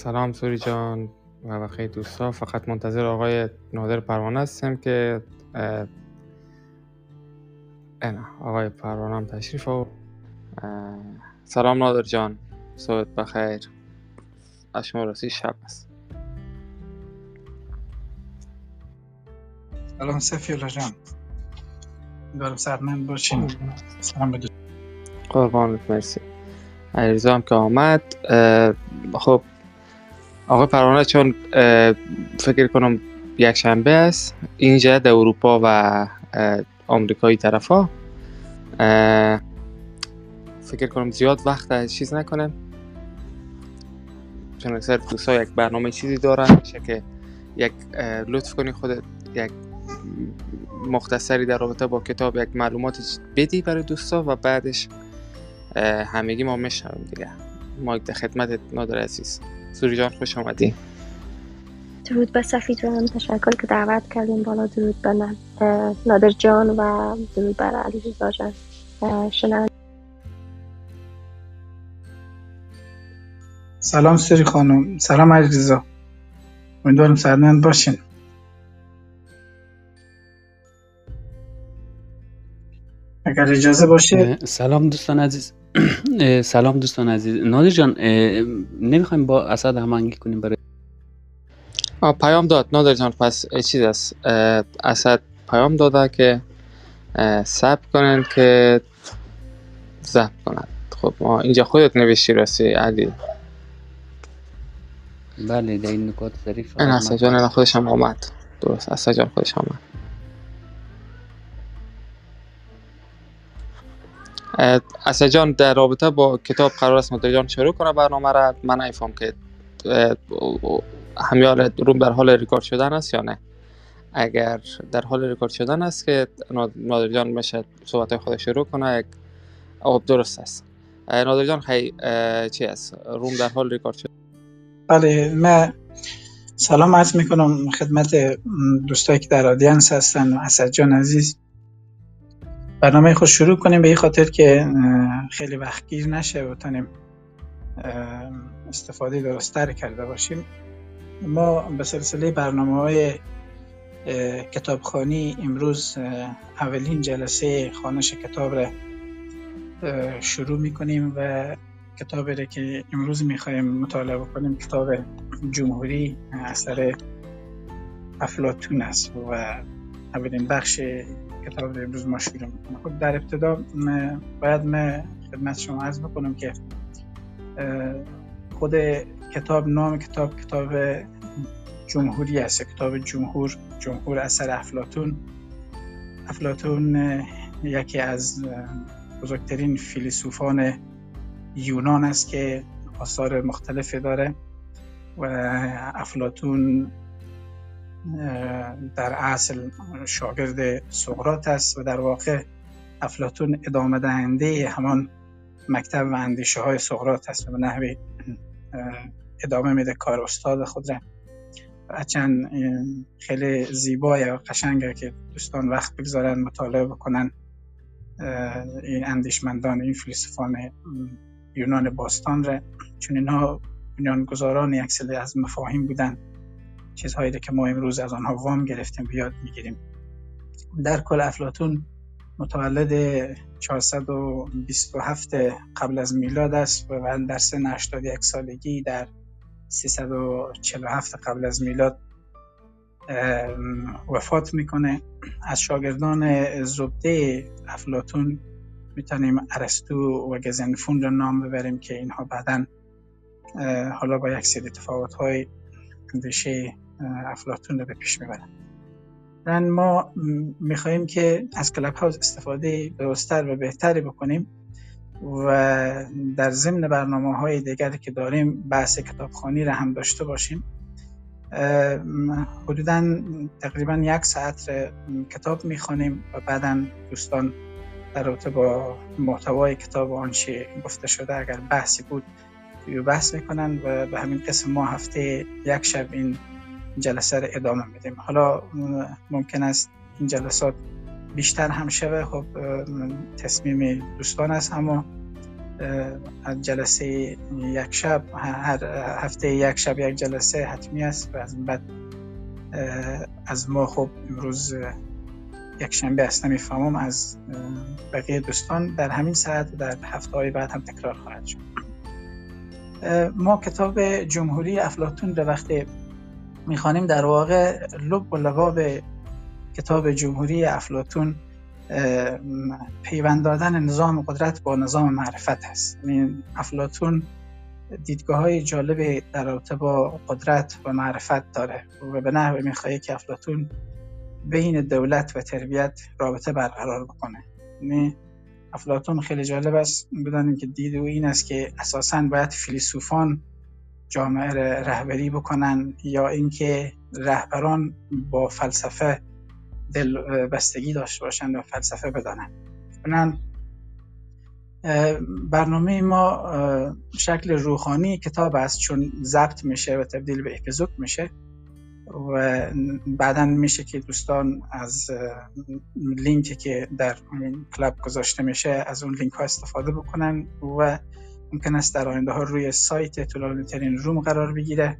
سلام سوری جان و بقیه دوستا. فقط منتظر آقای نادر پروانه هستیم که نه آقای پروانه هم تشریف و سلام نادر جان. صبح بخیر. از شما رسی شب است. سلام سفیولا جان. دارم سرمند باشین. سلام بدون قربانت مرسی. علیرضا هم که آمد. خب آقای پروانه چون فکر کنم یک شنبه است اینجا در اروپا و آمریکایی طرف ها فکر کنم زیاد وقت چیز نکنم. چون اکثر دوستا یک برنامه چیزی دارن میشه که یک لطف کنی خودت یک مختصری در رابطه با کتاب یک معلومات بدی برای دوستا و بعدش همگی ما میشنویم دیگه. ما در خدمت نادر عزیز. سوری جان خوش آمدی. درود به صفی جان تشکر که دعوت کردیم بالا. درود به نادر جان و درود بر علی جان. سلام سری خانم. سلام علی رضا امیدوارم سرمند باشین. اگر اجازه باشه. سلام دوستان عزیز. سلام دوستان عزیز. نادر جان نمی‌خوایم با اسد هماهنگی کنیم برای پیام داد. نادر جان پس چیز است؟ اسد پیام داده که سب کنند که زب کنند. خب ما اینجا خودت نوشتی راستی علی. بله در این نکات ظریف این اسد جان خودش هم آمد. درست اسد جان خودش آمد. جان در رابطه با کتاب قرار است جان شروع کنه برنامه را. من ایفام که همیال روم در حال ریکارد شدن است یا نه؟ اگر در حال ریکارد شدن است که نادر جان میشه صحبت خودش شروع کنه یک آب درست است. نادر جان خیلی چی است؟ روم در حال ریکارد شد. بله من سلام عرض می‌کنم خدمت دوستایی که در آدینس هستن اسد جان عزیز. برنامه خود شروع کنیم به این خاطر که خیلی وقت گیر نشه و تانیم استفاده درستتر کرده باشیم. ما به سلسله برنامه های کتابخانی امروز اولین جلسه خانش کتاب را شروع می‌کنیم و کتابی که امروز می‌خوایم مطالعه کنیم کتاب جمهوری اثر افلاتون است و اولین بخش کتاب امروز ما شروع خب در ابتدا باید من خدمت شما عرض بکنم که خود کتاب نام کتاب کتاب جمهوری است. کتاب جمهور جمهور اثر افلاتون افلاتون یکی از بزرگترین فیلسوفان یونان است که آثار مختلفی داره و افلاتون در اصل شاگرد سقراط است و در واقع افلاتون ادامه دهنده همان مکتب و اندیشه های سقراط است و به نحوی ادامه میده کار استاد خود را. چند خیلی زیبای و قشنگه که دوستان وقت بگذارن مطالعه بکنن. این اندیشمندان این فیلسوفان یونان باستان را. چون اینها بنیانگذاران یک از مفاهیم بودن. چیزهایی که ما امروز از آنها وام گرفتیم بیاد می‌گیریم. در کل افلاتون متولد 427 قبل از میلاد است و در سن 81 سالگی در 347 قبل از میلاد وفات می‌کنه. از شاگردان زبده افلاتون می‌تونیم ارسطو و گزنفون را نام ببریم که اینها بعدا حالا با یک سری تفاوت های افلاتون رو به پیش می‌برن. ما میخواییم که از کلاب هاوس استفاده درستتر و بهتری بکنیم و در ضمن برنامه های دیگری که داریم بحث کتابخانی را هم داشته باشیم حدودا تقریبا یک ساعت کتاب می‌خوانیم و بعدا دوستان در رابطه با محتوای کتاب آنچه گفته شده اگر بحثی بود بحث می‌کنن و به همین قسم ما هفته یک شب این جلسه رو ادامه میدیم. حالا ممکن است این جلسات بیشتر هم شوه. خب تصمیم دوستان است اما از جلسه یک شب هر هفته یک شب یک جلسه حتمی است و از بعد از ما خب امروز یک شنبه است. نمی‌فهمم از بقیه دوستان در همین ساعت در هفته های بعد هم تکرار خواهد شد. ما کتاب جمهوری افلاتون رو وقتی می‌خوانیم در واقع لب و لباب کتاب جمهوری افلاتون پیوند دادن نظام قدرت با نظام معرفت هست. یعنی افلاتون دیدگاه های جالب در رابطه با قدرت و معرفت داره و به نحو می‌خواهی که افلاتون بین دولت و تربیت رابطه برقرار بکنه. یعنی افلاتون خیلی جالب است. بدانیم که دید او این است که اساسا باید فیلسوفان جامعه رهبری بکنن یا اینکه رهبران با فلسفه دل بستگی داشته باشند و فلسفه بدانند برنامه ما شکل روحانی کتاب است چون ضبط میشه و تبدیل به اپیزود میشه و بعدا میشه که دوستان از لینکی که در کلاب گذاشته میشه از اون لینک ها استفاده بکنن و ممکن است در آینده ها روی سایت طولانی ترین روم قرار بگیره.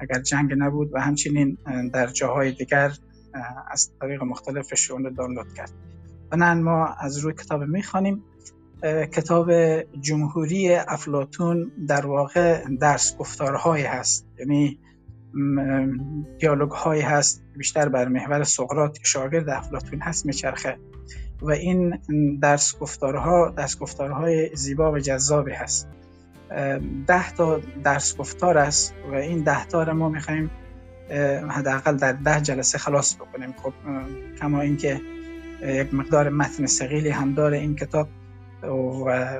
اگر جنگ نبود و همچنین در جاهای دیگر از طریق مختلف اون رو دانلود کرد. بنان ما از روی کتاب می‌خوانیم. کتاب جمهوری افلاتون در واقع درس گفتارهایی هست. یعنی دیالوگ هایی هست بیشتر بر محور سقراط شاگرد افلاتون هست میچرخه. و این درس گفتارها درس گفتارهای زیبا و جذابی هست. ده تا درس گفتار است و این ده تا ما می‌خوایم حداقل در ده جلسه خلاص بکنیم. خب کما اینکه یک مقدار متن سقیلی هم داره این کتاب. و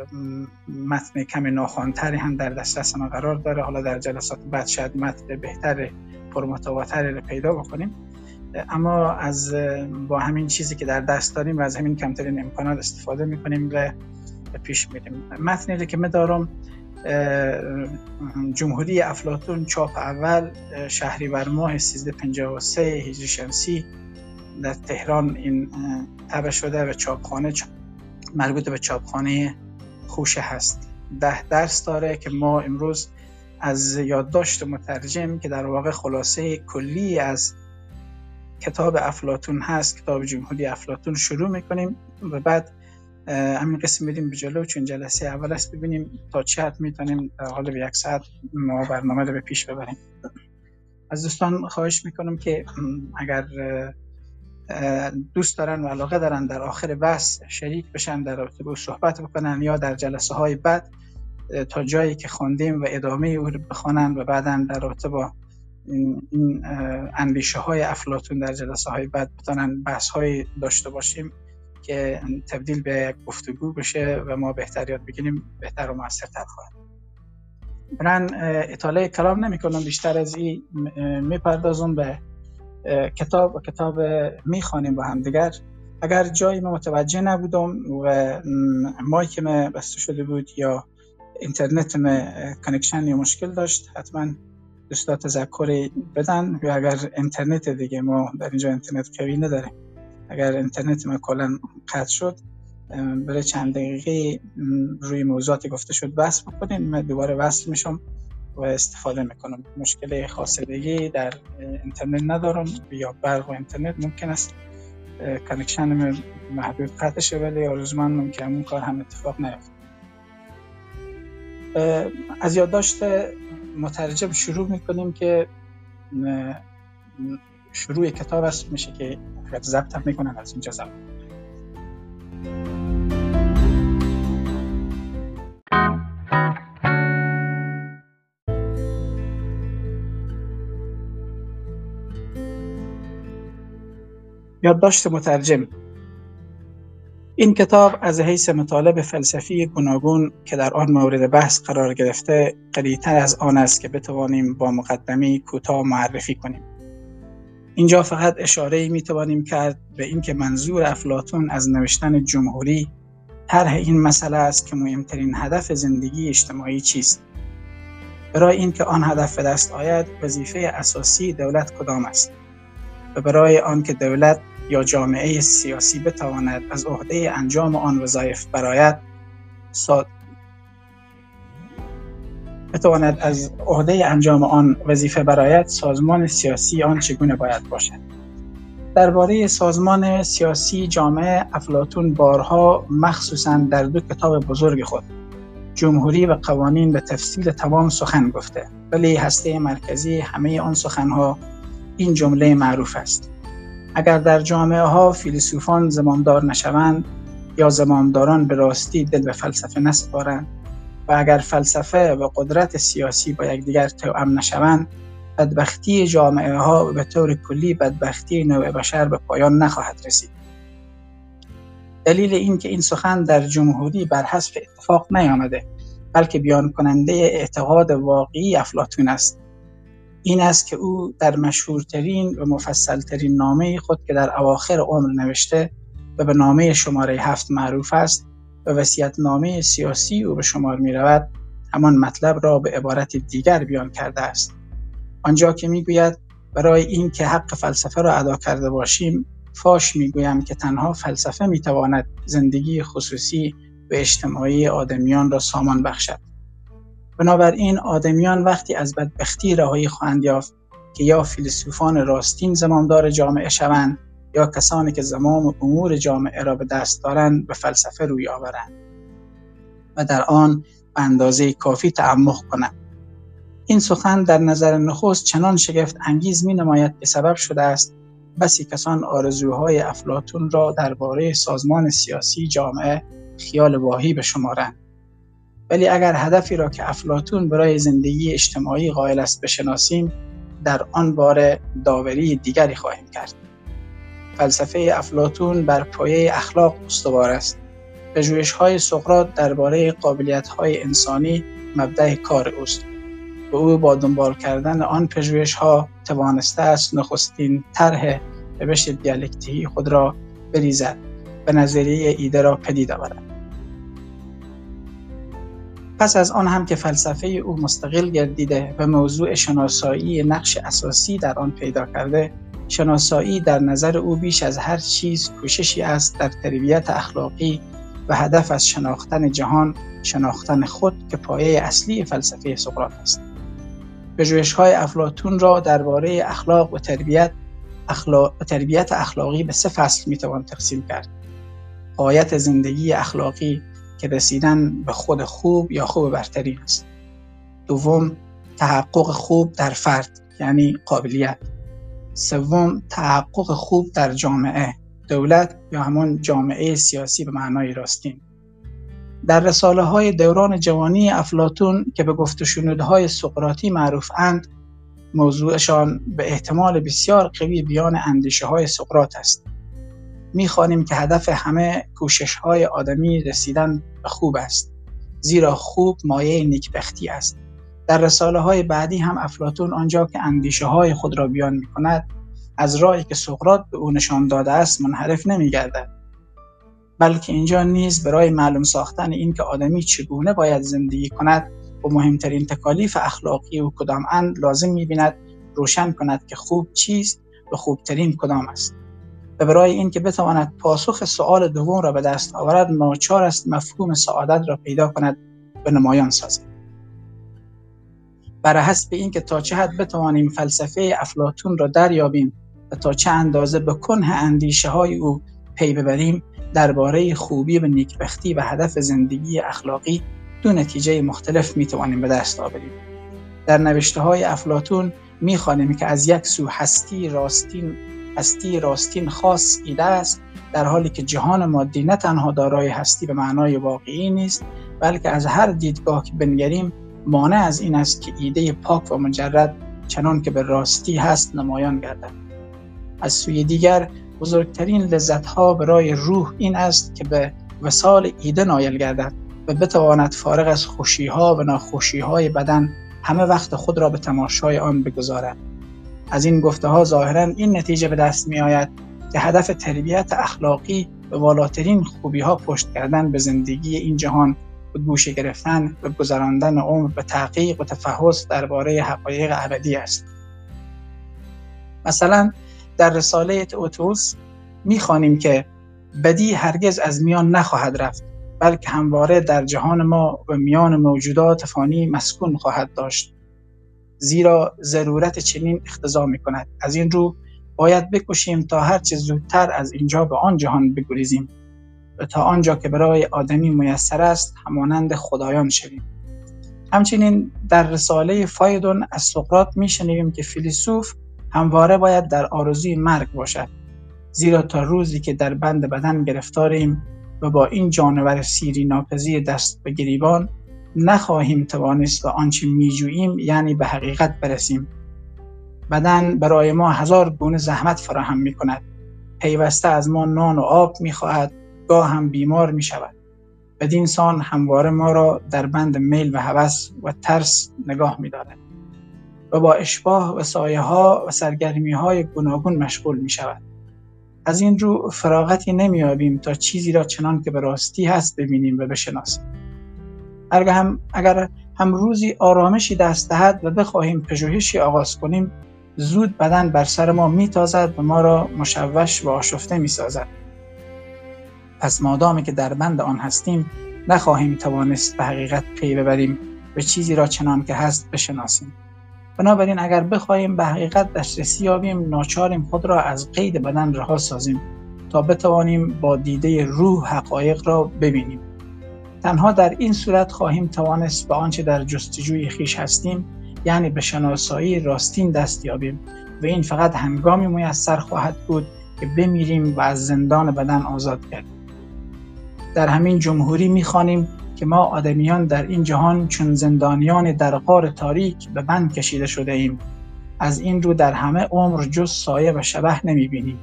متن کمی ناخوانتری هم در دسترس ما قرار داره. حالا در جلسات بعد شاید متن بهتر پرمتواتری رو پیدا بکنیم. اما از با همین چیزی که در دست داریم و از همین کمترین امکانات استفاده می‌کنیم و پیش میریم. متنی که من دارم جمهوری افلاتون چاپ اول شهریور ماه 1353 هجری شمسی در تهران این طبع شده و چاپخانه مربوط به چاپخانه خوشه هست. ده درس داره که ما امروز از یادداشت مترجم که در واقع خلاصه کلی از کتاب افلاتون هست کتاب جمهوری افلاتون شروع می‌کنیم و بعد همین قسم میدیم به جلو چون جلسه اول است ببینیم تا چه حد می‌تونیم در حال یک ساعت ما برنامه رو به پیش ببریم. از دوستان خواهش می‌کنم که اگر دوست دارن و علاقه دارن در آخر بحث شریک بشن در رابطه با صحبت بکنن یا در جلسه های بعد تا جایی که خواندیم و ادامه او رو بخوانن و بعدا در رابطه با این اندیشه های افلاتون در جلسه های بعد بتانن بحث های داشته باشیم که تبدیل به یک گفتگو بشه و ما بهتریات بگیریم بهتر و موثرتر خواهد من اطاله کلام نمی کنم بیشتر از این می‌پردازم به کتاب و کتاب می‌خوانیم با هم دیگر. اگر جایی ما متوجه نبودم و مایک ما بسته شده بود یا اینترنت ما کنکشن یا مشکل داشت حتما دوستا تذکر بدن. یا اگر اینترنت دیگه ما در اینجا اینترنت کوی نداریم. اگر اینترنت ما کلا قطع شد برای چند دقیقه روی موضوعاتی گفته شد بس بکنین من دوباره وصل میشم. و استفاده می‌کنم. مشکل خاصگی در اینترنت ندارم یا برق و اینترنت ممکن است کنکشن محدود قطع شه ولی آرزومندم که همون کار هم اتفاق نیفته. از یادداشت مترجم شروع می‌کنیم که شروع کتاب است میشه که ضبط هم می‌کنن از اینجا ضبط. یادداشت مترجم. این کتاب از حیث مطالب فلسفی گوناگون که در آن مورد بحث قرار گرفته قریتر از آن است که بتوانیم با مقدمی کوتاه معرفی کنیم. اینجا فقط اشاره می توانیم کرد به اینکه منظور افلاتون از نوشتن جمهوری طرح این مسئله است که مهمترین هدف زندگی اجتماعی چیست. برای اینکه آن هدف به دست آید وظیفه اساسی دولت کدام است؟ و برای آنکه دولت یا جامعه سیاسی بتواند از عهده انجام آن وظایف برایت بتواند از عهده انجام آن وظیفه برایت سازمان سیاسی آن چگونه باید باشد؟ درباره سازمان سیاسی جامعه افلاتون بارها مخصوصا در دو کتاب بزرگ خود جمهوری و قوانین به تفصیل تمام سخن گفته ولی هسته مرکزی همه آن سخنها این جمله معروف است. اگر در جامعه ها فیلسوفان زمامدار نشوند یا زمامداران به راستی دل به فلسفه نسپارند و اگر فلسفه و قدرت سیاسی با یکدیگر توأم نشوند بدبختی جامعه ها و به طور کلی بدبختی نوع بشر به پایان نخواهد رسید. دلیل این که این سخن در جمهوری بر حسب اتفاق نیامده بلکه بیان کننده اعتقاد واقعی افلاتون است. این است که او در مشهورترین و مفصلترین نامه خود که در اواخر عمر نوشته و به نامه شماره هفت معروف است و وسیعت نامه سیاسی او به شمار می رود همان مطلب را به عبارت دیگر بیان کرده است. آنجا که می‌گوید برای اینکه حق فلسفه را ادا کرده باشیم فاش می‌گویم که تنها فلسفه می‌تواند زندگی خصوصی و اجتماعی آدمیان را سامان بخشد. بنابراین آدمیان وقتی از بدبختی رهایی خواهند یافت که یا فیلسوفان راستین زمامدار جامعه شوند یا کسانی که زمام امور جامعه را به دست دارند به فلسفه روی آورند و در آن به اندازه کافی تعمق کنند. این سخن در نظر نخست چنان شگفت انگیز می نماید که سبب شده است بسی کسان آرزوهای افلاتون را درباره سازمان سیاسی جامعه خیال واهی بشمارند ولی اگر هدفی را که افلاتون برای زندگی اجتماعی قائل است بشناسیم در آن باره داوری دیگری خواهیم کرد. فلسفه افلاتون بر پایه اخلاق استوار است. های سقراط درباره های انسانی مبدع کار اوست. و او با دنبال کردن آن ها توانسته است نخستین طرح روش دیالکتیکی خود را بریزد. و نظریه ایده را پدید آورد. پس از آن هم که فلسفه او مستقل گردیده و موضوع شناسایی نقش اساسی در آن پیدا کرده شناسایی در نظر او بیش از هر چیز کوششی است در تربیت اخلاقی و هدف از شناختن جهان شناختن خود که پایه اصلی فلسفه سقراط است. های افلاتون را درباره اخلاق و تربیت اخلاق تربیت اخلاقی به سه فصل می‌توان تقسیم کرد. قایت زندگی اخلاقی که رسیدن به خود خوب یا خوب برترین است. دوم تحقق خوب در فرد یعنی قابلیت. سوم تحقق خوب در جامعه دولت یا همان جامعه سیاسی به معنای راستین. در رساله های دوران جوانی افلاتون که به گفت های سقراطی معروف اند موضوعشان به احتمال بسیار قوی بیان اندیشه های سقراط است. می‌خوانیم که هدف همه کوشش های آدمی رسیدن به خوب است زیرا خوب مایه نیکبختی است. در رساله های بعدی هم افلاتون آنجا که اندیشه های خود را بیان می کند از راهی که سقراط به او نشان داده است منحرف نمی گردد بلکه اینجا نیز برای معلوم ساختن این که آدمی چگونه باید زندگی کند و مهمترین تکالیف اخلاقی و کدام اند لازم می بیند روشن کند که خوب چیست و خوبترین کدام است. برای اینکه بتواند پاسخ سوال دوم را به دست آورد ناچار است مفهوم سعادت را پیدا کند و نمایان سازد. بر حسب اینکه تا چه حد بتوانیم فلسفه افلاتون را دریابیم و تا چه اندازه به کنه اندیشه های او پی ببریم درباره خوبی و نیکبختی و هدف زندگی اخلاقی دو نتیجه مختلف می توانیم به دست آوریم. در نوشته های افلاتون می که از یک سو هستی راستین هستی راستین خاص ایده است در حالی که جهان مادی نه تنها دارای هستی به معنای واقعی نیست بلکه از هر دیدگاه که بنگریم مانع از این است که ایده پاک و مجرد چنان که به راستی هست نمایان گردد. از سوی دیگر بزرگترین لذت ها برای روح این است که به وسال ایده نایل گردد و بتواند فارغ از خوشی ها و ناخوشی های بدن همه وقت خود را به تماشای آن بگذارد. از این گفته ها ظاهرا این نتیجه به دست می آید که هدف تربیت اخلاقی و والاترین خوبی ها پشت کردن به زندگی این جهان به گوشه گرفتن و گذراندن عمر به تحقیق و تفحص درباره حقایق ابدی است. مثلا در رساله اوتوس می‌خوانیم که بدی هرگز از میان نخواهد رفت بلکه همواره در جهان ما و میان موجودات فانی مسکون خواهد داشت. زیرا ضرورت چنین اختضا می کند از این رو باید بکشیم تا هرچه زودتر از اینجا به آن جهان بگریزیم و تا آنجا که برای آدمی میسر است همانند خدایان شویم. همچنین در رساله فایدون از سقراط میشنویم که فیلسوف همواره باید در آرزوی مرگ باشد. زیرا تا روزی که در بند بدن گرفتاریم و با این جانور سیری ناپذیر دست به گریبان نخواهیم توانست و آنچه میجوییم یعنی به حقیقت برسیم. بدن برای ما هزار گونه زحمت فراهم می کند پیوسته از ما نان و آب می خواهد گاه هم بیمار می شود بدین سان همواره ما را در بند میل و هوس و ترس نگاه می دارد و با اشباه و سایه ها و سرگرمی های گوناگون مشغول می شود از این رو فراغتی نمیابیم تا چیزی را چنان که به راستی هست ببینیم و بشناسیم. اگر هم, اگر هم روزی آرامشی دست دهد و بخواهیم پژوهشی آغاز کنیم زود بدن بر سر ما میتازد و ما را مشوش و آشفته می‌سازد. پس مادامی که در بند آن هستیم نخواهیم توانست به حقیقت پی ببریم و چیزی را چنان که هست بشناسیم. بنابراین اگر بخواهیم به حقیقت دسترسی یابیم ناچاریم خود را از قید بدن رها سازیم تا بتوانیم با دیده روح حقایق را ببینیم. تنها در این صورت خواهیم توانست به آنچه در جستجوی خیش هستیم یعنی به شناسایی راستین دست یابیم و این فقط هنگامی میسر خواهد بود که بمیریم و از زندان بدن آزاد گردیم. در همین جمهوری می‌خوانیم که ما آدمیان در این جهان چون زندانیان در غار تاریک به بند کشیده شده ایم. از این رو در همه عمر جز سایه و شبه نمی بینیم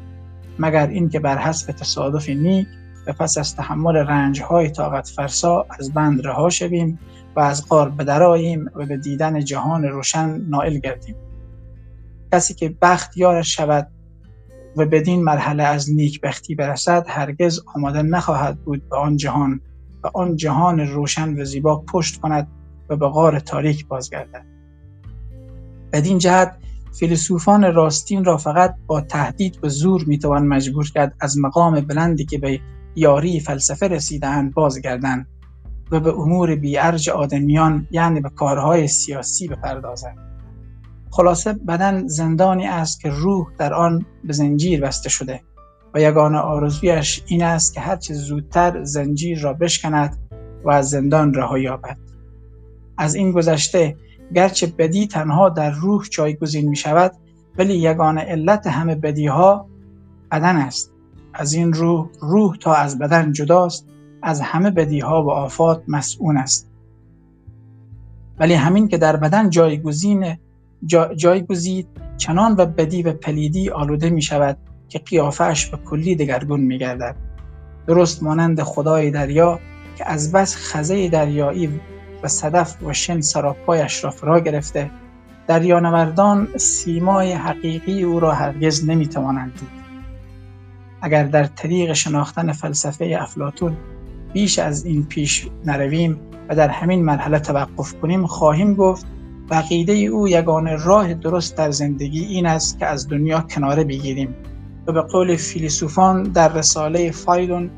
مگر اینکه بر حسب تصادف نیک پس از تحمل رنج های طاقت فرسا از بند رها شویم و از غار بدراییم و به دیدن جهان روشن نائل گردیم. کسی که بخت یارش شود و بدین مرحله از نیک بختی برسد هرگز آماده نخواهد بود به آن جهان و آن جهان روشن و زیبا پشت کند و به غار تاریک بازگردد. بدین جهت فیلسوفان راستین را فقط با تهدید و زور می‌توان مجبور کرد از مقام بلندی که به یاری فلسفه رسیدهاند بازگردند و به امور بیارج آدمیان یعنی به کارهای سیاسی بپردازند. خلاصه بدن زندانی است که روح در آن به زنجیر بسته شده و یگانه آرزویش این است که هرچه زودتر زنجیر را بشکند و از زندان رهایی یابد. از این گذشته گرچه بدی تنها در روح جایگزین می شود ولی یگانه علت همه بدی ها بدن است. از این روح روح تا از بدن جداست از همه بدی ها و آفات مسئول است ولی همین که در بدن جایگزین جا جایگزید چنان و بدی و پلیدی آلوده می شود که قیافش به کلی دگرگون می گردد. درست مانند خدای دریا که از بس خزه دریایی و صدف و شن سراپایش را فرا گرفته دریانوردان سیمای حقیقی او را هرگز نمی توانند دید. اگر در طریق شناختن فلسفه افلاتون بیش از این پیش نرویم و در همین مرحله توقف کنیم خواهیم گفت بقیده او یگانه راه درست در زندگی این است که از دنیا کناره بگیریم و به قول فیلسوفان در رساله فایدون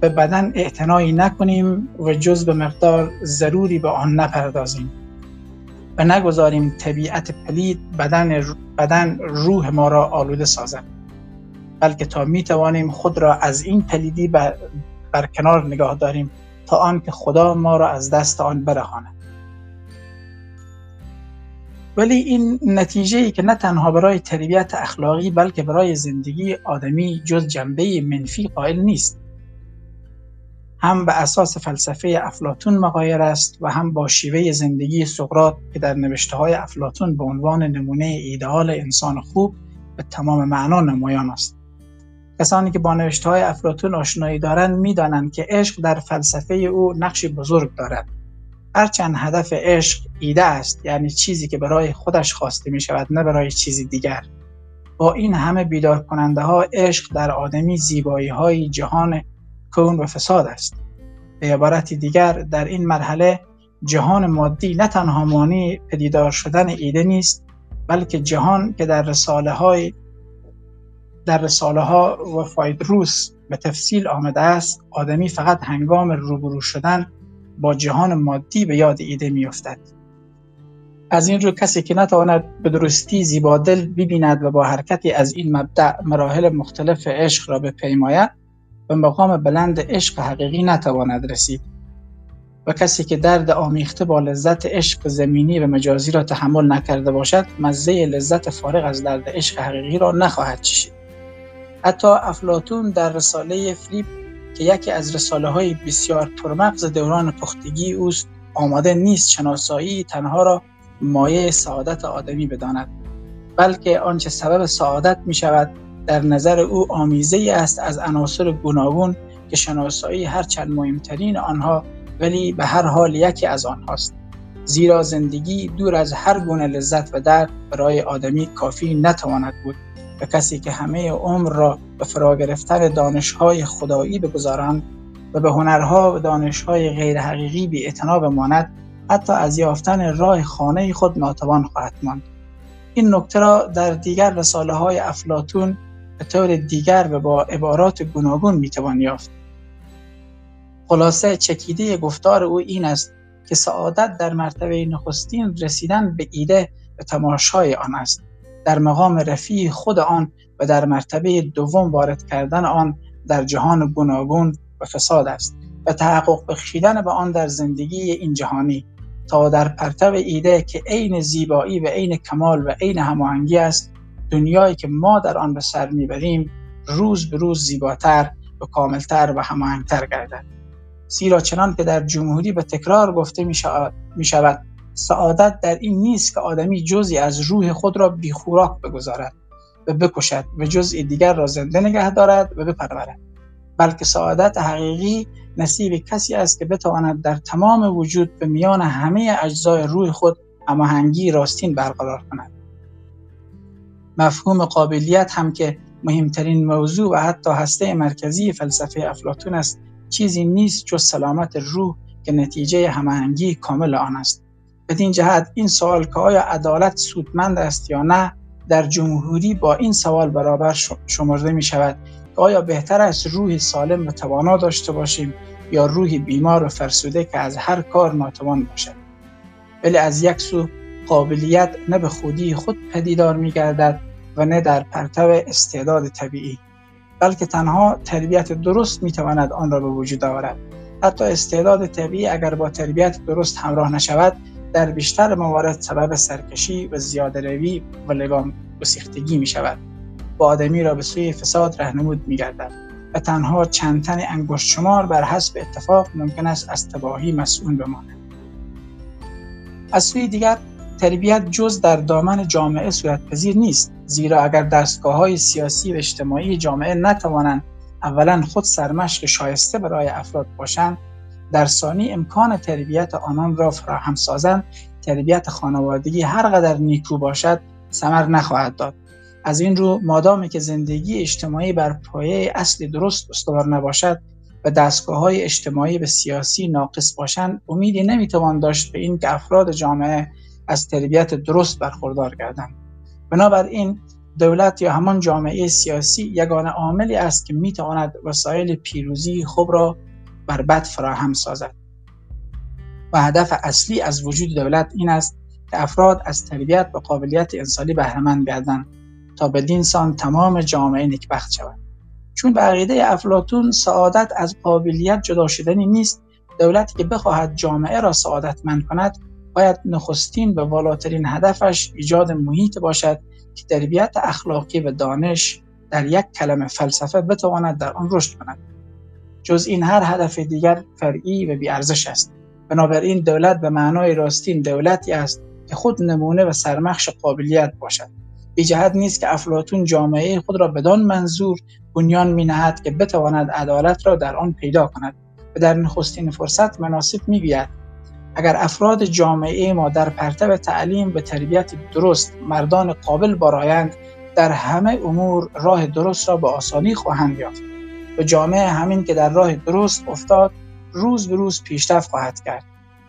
به بدن اعتنایی نکنیم و جز به مقدار ضروری به آن نپردازیم و نگذاریم طبیعت پلید بدن, بدن روح ما را آلوده سازد. بلکه تا می توانیم خود را از این پلیدی بر, بر کنار نگاه داریم تا آنکه خدا ما را از دست آن برهاند. ولی این نتیجه ای که نه تنها برای تربیت اخلاقی بلکه برای زندگی آدمی جز جنبه منفی قائل نیست. هم به اساس فلسفه افلاتون مقایر است و هم با شیوه زندگی سقراط که در نوشته های افلاتون به عنوان نمونه ایدئال انسان خوب به تمام معنا نمایان است. کسانی که با نوشته های افلاتون آشنایی دارند می‌دانند که عشق در فلسفه او نقشی بزرگ دارد. هرچند هدف عشق ایده است یعنی چیزی که برای خودش خواسته می شود نه برای چیزی دیگر. با این همه بیدار کننده ها عشق در آدمی زیبایی های جهان کون و فساد است. به عبارت دیگر در این مرحله جهان مادی نه تنها مانی پدیدار شدن ایده نیست بلکه جهان که در رساله های در رساله ها و فایدروس به تفصیل آمده است آدمی فقط هنگام روبرو شدن با جهان مادی به یاد ایده میافتد. از این رو کسی که نتواند به درستی زیبادل ببیند و با حرکتی از این مبدع مراحل مختلف عشق را بپیماید به مقام بلند عشق حقیقی نتواند رسید. و کسی که درد آمیخته با لذت عشق زمینی و مجازی را تحمل نکرده باشد مزه لذت فارغ از درد عشق حقیقی را نخواهد چشید. حتی افلاتون در رساله فلیپ که یکی از رساله های بسیار پرمغز دوران پختگی اوست آماده نیست شناسایی تنها را مایه سعادت آدمی بداند بلکه آنچه سبب سعادت می شود در نظر او آمیزه ای است از عناصر گوناگون که شناسایی هرچند مهمترین آنها ولی به هر حال یکی از آنهاست. زیرا زندگی دور از هر گونه لذت و درد برای آدمی کافی نتواند بود. و کسی که همه عمر را به فرا گرفتن دانشهای خدایی بگذارند و به هنرها و دانشهای غیر حقیقی بی بماند حتی از یافتن راه خانه خود ناتوان خواهد ماند. این نکته را در دیگر رساله های افلاتون به طور دیگر و با عبارات گوناگون می‌توان یافت. خلاصه چکیده گفتار او این است که سعادت در مرتبه نخستین رسیدن به ایده و تماشای آن است. در مقام رفیع خود آن و در مرتبه دوم وارد کردن آن در جهان گوناگون و فساد است و تحقق بخشیدن به آن در زندگی این جهانی تا در پرتو ایده که عین زیبایی و عین کمال و عین هماهنگی است دنیایی که ما در آن به سر می‌بریم روز به روز زیباتر و کاملتر و هماهنگتر گردد. زیرا چنان که در جمهوری به تکرار گفته می شود سعادت در این نیست که آدمی جزی از روح خود را بیخوراک بگذارد و بکشد و جزئی دیگر را زنده نگه دارد و بپرورد. بلکه سعادت حقیقی نصیب کسی است که بتواند در تمام وجود به میان همه اجزای روح خود هماهنگی راستین برقرار کند. مفهوم قابلیت هم که مهمترین موضوع و حتی هسته مرکزی فلسفه افلاتون است چیزی نیست جز سلامت روح که نتیجه هماهنگی کامل آن است. بدین جهت این سوال که آیا عدالت سودمند است یا نه در جمهوری با این سوال برابر شمرده می شود که آیا بهتر است روحی سالم و توانا داشته باشیم یا روحی بیمار و فرسوده که از هر کار ناتوان باشد؟ ولی از یک سو قابلیت نه به خودی خود پدیدار می گردد و نه در پرتو استعداد طبیعی بلکه تنها تربیت درست می تواند آن را به وجود آورد. حتی استعداد طبیعی اگر با تربیت درست همراه نشود در بیشتر موارد سبب سرکشی و زیاده روی و لگام گسیختگی می شود. و آدمی را به سوی فساد رهنمود می گردد و تنها چند تن انگشت شمار بر حسب اتفاق ممکن است از تباهی مسئول بماند. از سوی دیگر تربیت جز در دامن جامعه صورتپذیر نیست زیرا اگر دستگاه های سیاسی و اجتماعی جامعه نتوانند اولا خود سرمشق شایسته برای افراد باشند در ثانی امکان تربیت آنان را فراهم سازند تربیت خانوادگی هر قدر نیکو باشد ثمر نخواهد داد. از این رو مادامی که زندگی اجتماعی بر پایه اصلی درست استوار نباشد و دستگاه های اجتماعی به سیاسی ناقص باشند امیدی نمی‌توان داشت به این که افراد جامعه از تربیت درست برخوردار گردند. بنابراین دولت یا همان جامعه سیاسی یگانه عاملی است که می‌تواند وسایل پیروزی خوب را بر بد فراهم سازد. و هدف اصلی از وجود دولت این است که افراد از تربیت و قابلیت انسانی بهرهمند گردند تا بدین سان تمام جامعه نکبخت شود. چون به عقیده افلاتون سعادت از قابلیت جدا شدنی نیست دولتی که بخواهد جامعه را سعادتمند کند باید نخستین و والاترین هدفش ایجاد محیط باشد که تربیت اخلاقی و دانش در یک کلمه فلسفه بتواند در آن رشد کند. جز این هر هدف دیگر فرعی و بیارزش است. بنابراین دولت به معنای راستین دولتی است که خود نمونه و سرمخش قابلیت باشد. بی جهت نیست که افلاتون جامعه خود را بدان منظور بنیان می نهد که بتواند عدالت را در آن پیدا کند و در نخستین فرصت مناسب می بیاد اگر افراد جامعه ما در پرتب تعلیم و تربیت درست مردان قابل بارایند در همه امور راه درست را به آسانی خواهند یافت. و جامعه همین که در راه درست افتاد روز به روز پیشرفت خواهد کرد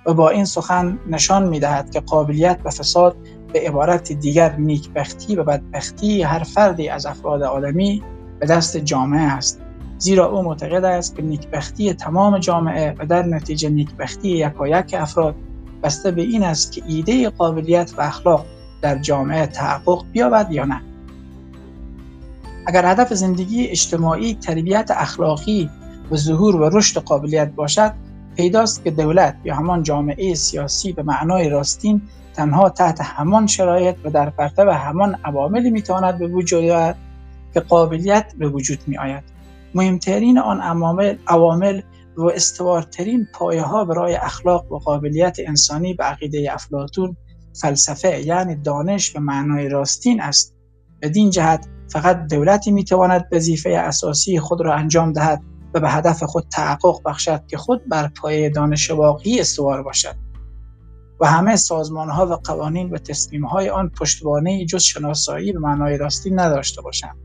و با این سخن نشان می دهد که قابلیت و فساد به عبارت دیگر نیکبختی و بدبختی هر فردی از افراد آدمی به دست جامعه است. زیرا او معتقد است که نیکبختی تمام جامعه و در نتیجه نیکبختی یکایک افراد بسته به این است که ایده قابلیت و اخلاق در جامعه تحقق بیابد یا نه. اگر هدف زندگی اجتماعی تربیت اخلاقی و ظهور و رشد قابلیت باشد پیداست که دولت یا همان جامعه سیاسی به معنای راستین تنها تحت همان شرایط و در پرتب همان عواملی می‌تواند به وجود آید که قابلیت به وجود می آید. مهمترین آن عوامل, عوامل و استوارترین پایه ها برای اخلاق و قابلیت انسانی به عقیده افلاتون فلسفه یعنی دانش به معنای راستین است بدین جهت فقط دولتی می‌تواند وظیفه اساسی خود را انجام دهد و به هدف خود تحقق بخشد که خود بر پایه دانش واقعی استوار باشد. و همه سازمان ها و قوانین و تصمیم های آن پشتوانه جز شناسایی به معنای راستی نداشته باشند.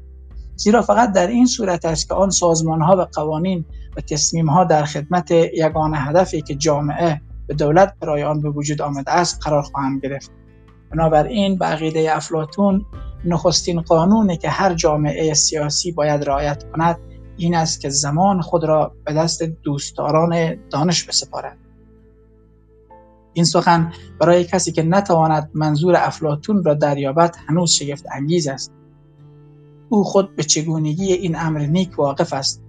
زیرا فقط در این صورت است که آن سازمان ها و قوانین و تصمیم ها در خدمت یگان هدفی که جامعه به دولت برای آن به وجود آمده است قرار خواهند گرفت. بنابراین به عقیده افلاتون نخستین قانونی که هر جامعه سیاسی باید رعایت کند این است که زمان خود را به دست دوستداران دانش بسپارد. این سخن برای کسی که نتواند منظور افلاتون را دریابد هنوز شگفت انگیز است. او خود به چگونگی این امر نیک واقف است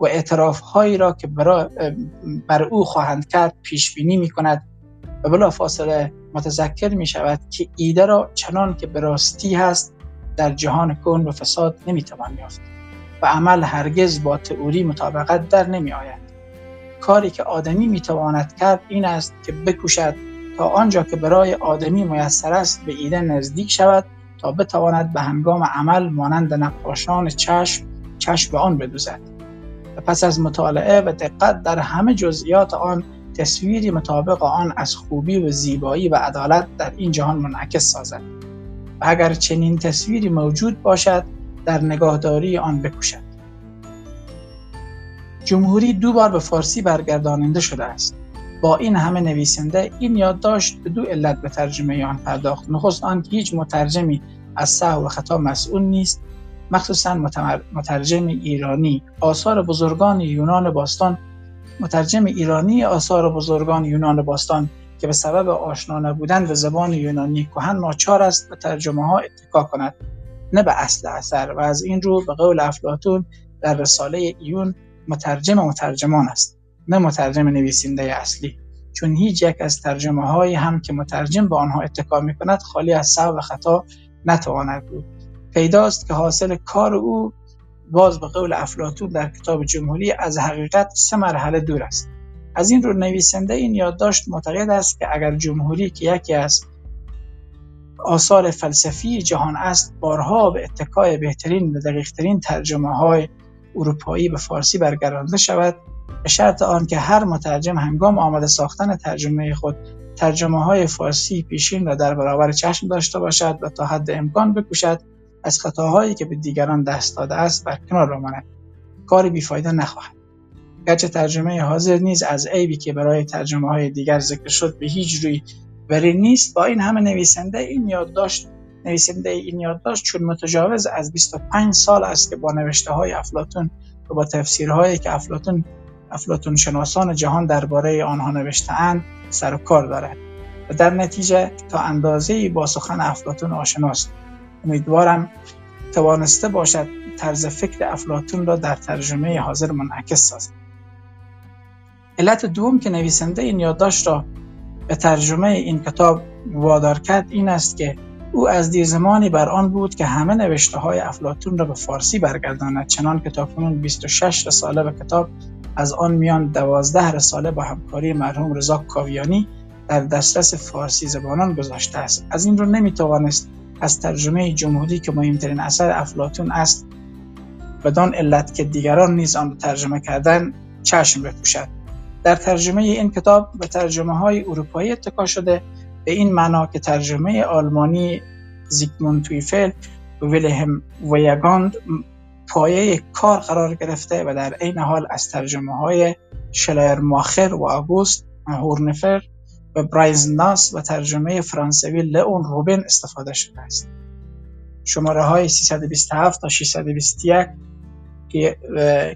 و اعتراف هایی را که بر او خواهند کرد پیش بینی می کند و بلا فاصله متذکر می شود که ایده را چنان که به راستی هست در جهان کن و فساد نمی توان یافت و عمل هرگز با تئوری مطابقت در نمی آید کاری که آدمی می تواند کرد این است که بکوشد تا آنجا که برای آدمی میسر است به ایده نزدیک شود تا بتواند به هنگام عمل مانند نقاشان چشم چشم به آن بدوزد. و پس از مطالعه و دقت در همه جزئیات آن تصویری مطابق آن از خوبی و زیبایی و عدالت در این جهان منعکس سازد و اگر چنین تصویری موجود باشد در نگاهداری آن بکوشد. جمهوری دو بار به فارسی برگرداننده شده است. با این همه نویسنده این یادداشت به دو علت به ترجمه آن پرداخت. نخست آن که هیچ مترجمی از سهو و خطا مسئول نیست مخصوصا مترجم ایرانی. آثار بزرگان یونان باستان مترجم ایرانی آثار بزرگان یونان باستان که به سبب آشنا نبودن به زبان یونانی کهن ناچار است به ترجمه ها اتکا کند. نه به اصل اثر و از این رو به قول افلاتون در رساله ایون مترجم مترجمان است نه مترجم نویسنده اصلی. چون هیچ یک از ترجمه های هم که مترجم به آنها اتکا می کند خالی از سو و خطا نتواند بود. پیداست که حاصل کار او باز به قول افلاتون در کتاب جمهوری از حقیقت سه مرحله دور است. از این رو نویسنده این یادداشت معتقد است که اگر جمهوری که یکی از آثار فلسفی جهان است بارها به اتکای بهترین و دقیقترین ترجمه های اروپایی به فارسی برگردانده شود به شرط آنکه هر مترجم هنگام آمده ساختن ترجمه خود ترجمه های فارسی پیشین را در برابر چشم داشته باشد و تا حد امکان بکوشد از خطاهایی که به دیگران دست داده است بر کنار بماند. کاری بیفایده نخواهد. گرچه ترجمه حاضر نیز از عیبی که برای ترجمه های دیگر ذکر شد به هیچ روی نیست با این همه نویسنده این یادداشت نویسنده این یادداشت چون متجاوز از 25 سال است که با نوشته های افلاتون و با تفسیرهایی که افلاتون افلاتون شناسان جهان درباره آنها نوشتهاند سر و کار دارد. و در نتیجه تا اندازه با سخن افلاتون آشناست. امیدوارم توانسته باشد طرز فکر افلاتون را در ترجمه حاضر منعکس سازد. علت دوم که نویسنده این یادداشت را به ترجمه این کتاب وادار کرد این است که او از دیر زمانی بر آن بود که همه نوشته های افلاتون را به فارسی برگرداند چنان که تاکنون 26 رساله به کتاب از آن میان دوازده رساله با همکاری مرحوم رضا کاویانی در دسترس فارسی زبانان گذاشته است. از این رو نمی‌توانست از ترجمه جمهوری که مهمترین اثر افلاتون است بدان علت که دیگران نیز آن را ترجمه کردن چشم بپوشد. در ترجمه این کتاب به ترجمه های اروپایی اتکا شده به این معنا که ترجمه آلمانی زیگموند تویفل و ویلهم ویگاند پایه کار قرار گرفته و در عین حال از ترجمه های شلایر ماخر و آگوست هورنفر و برایزناس و ترجمه فرانسوی لئون روبن استفاده شده است. شماره های 327 تا 621 که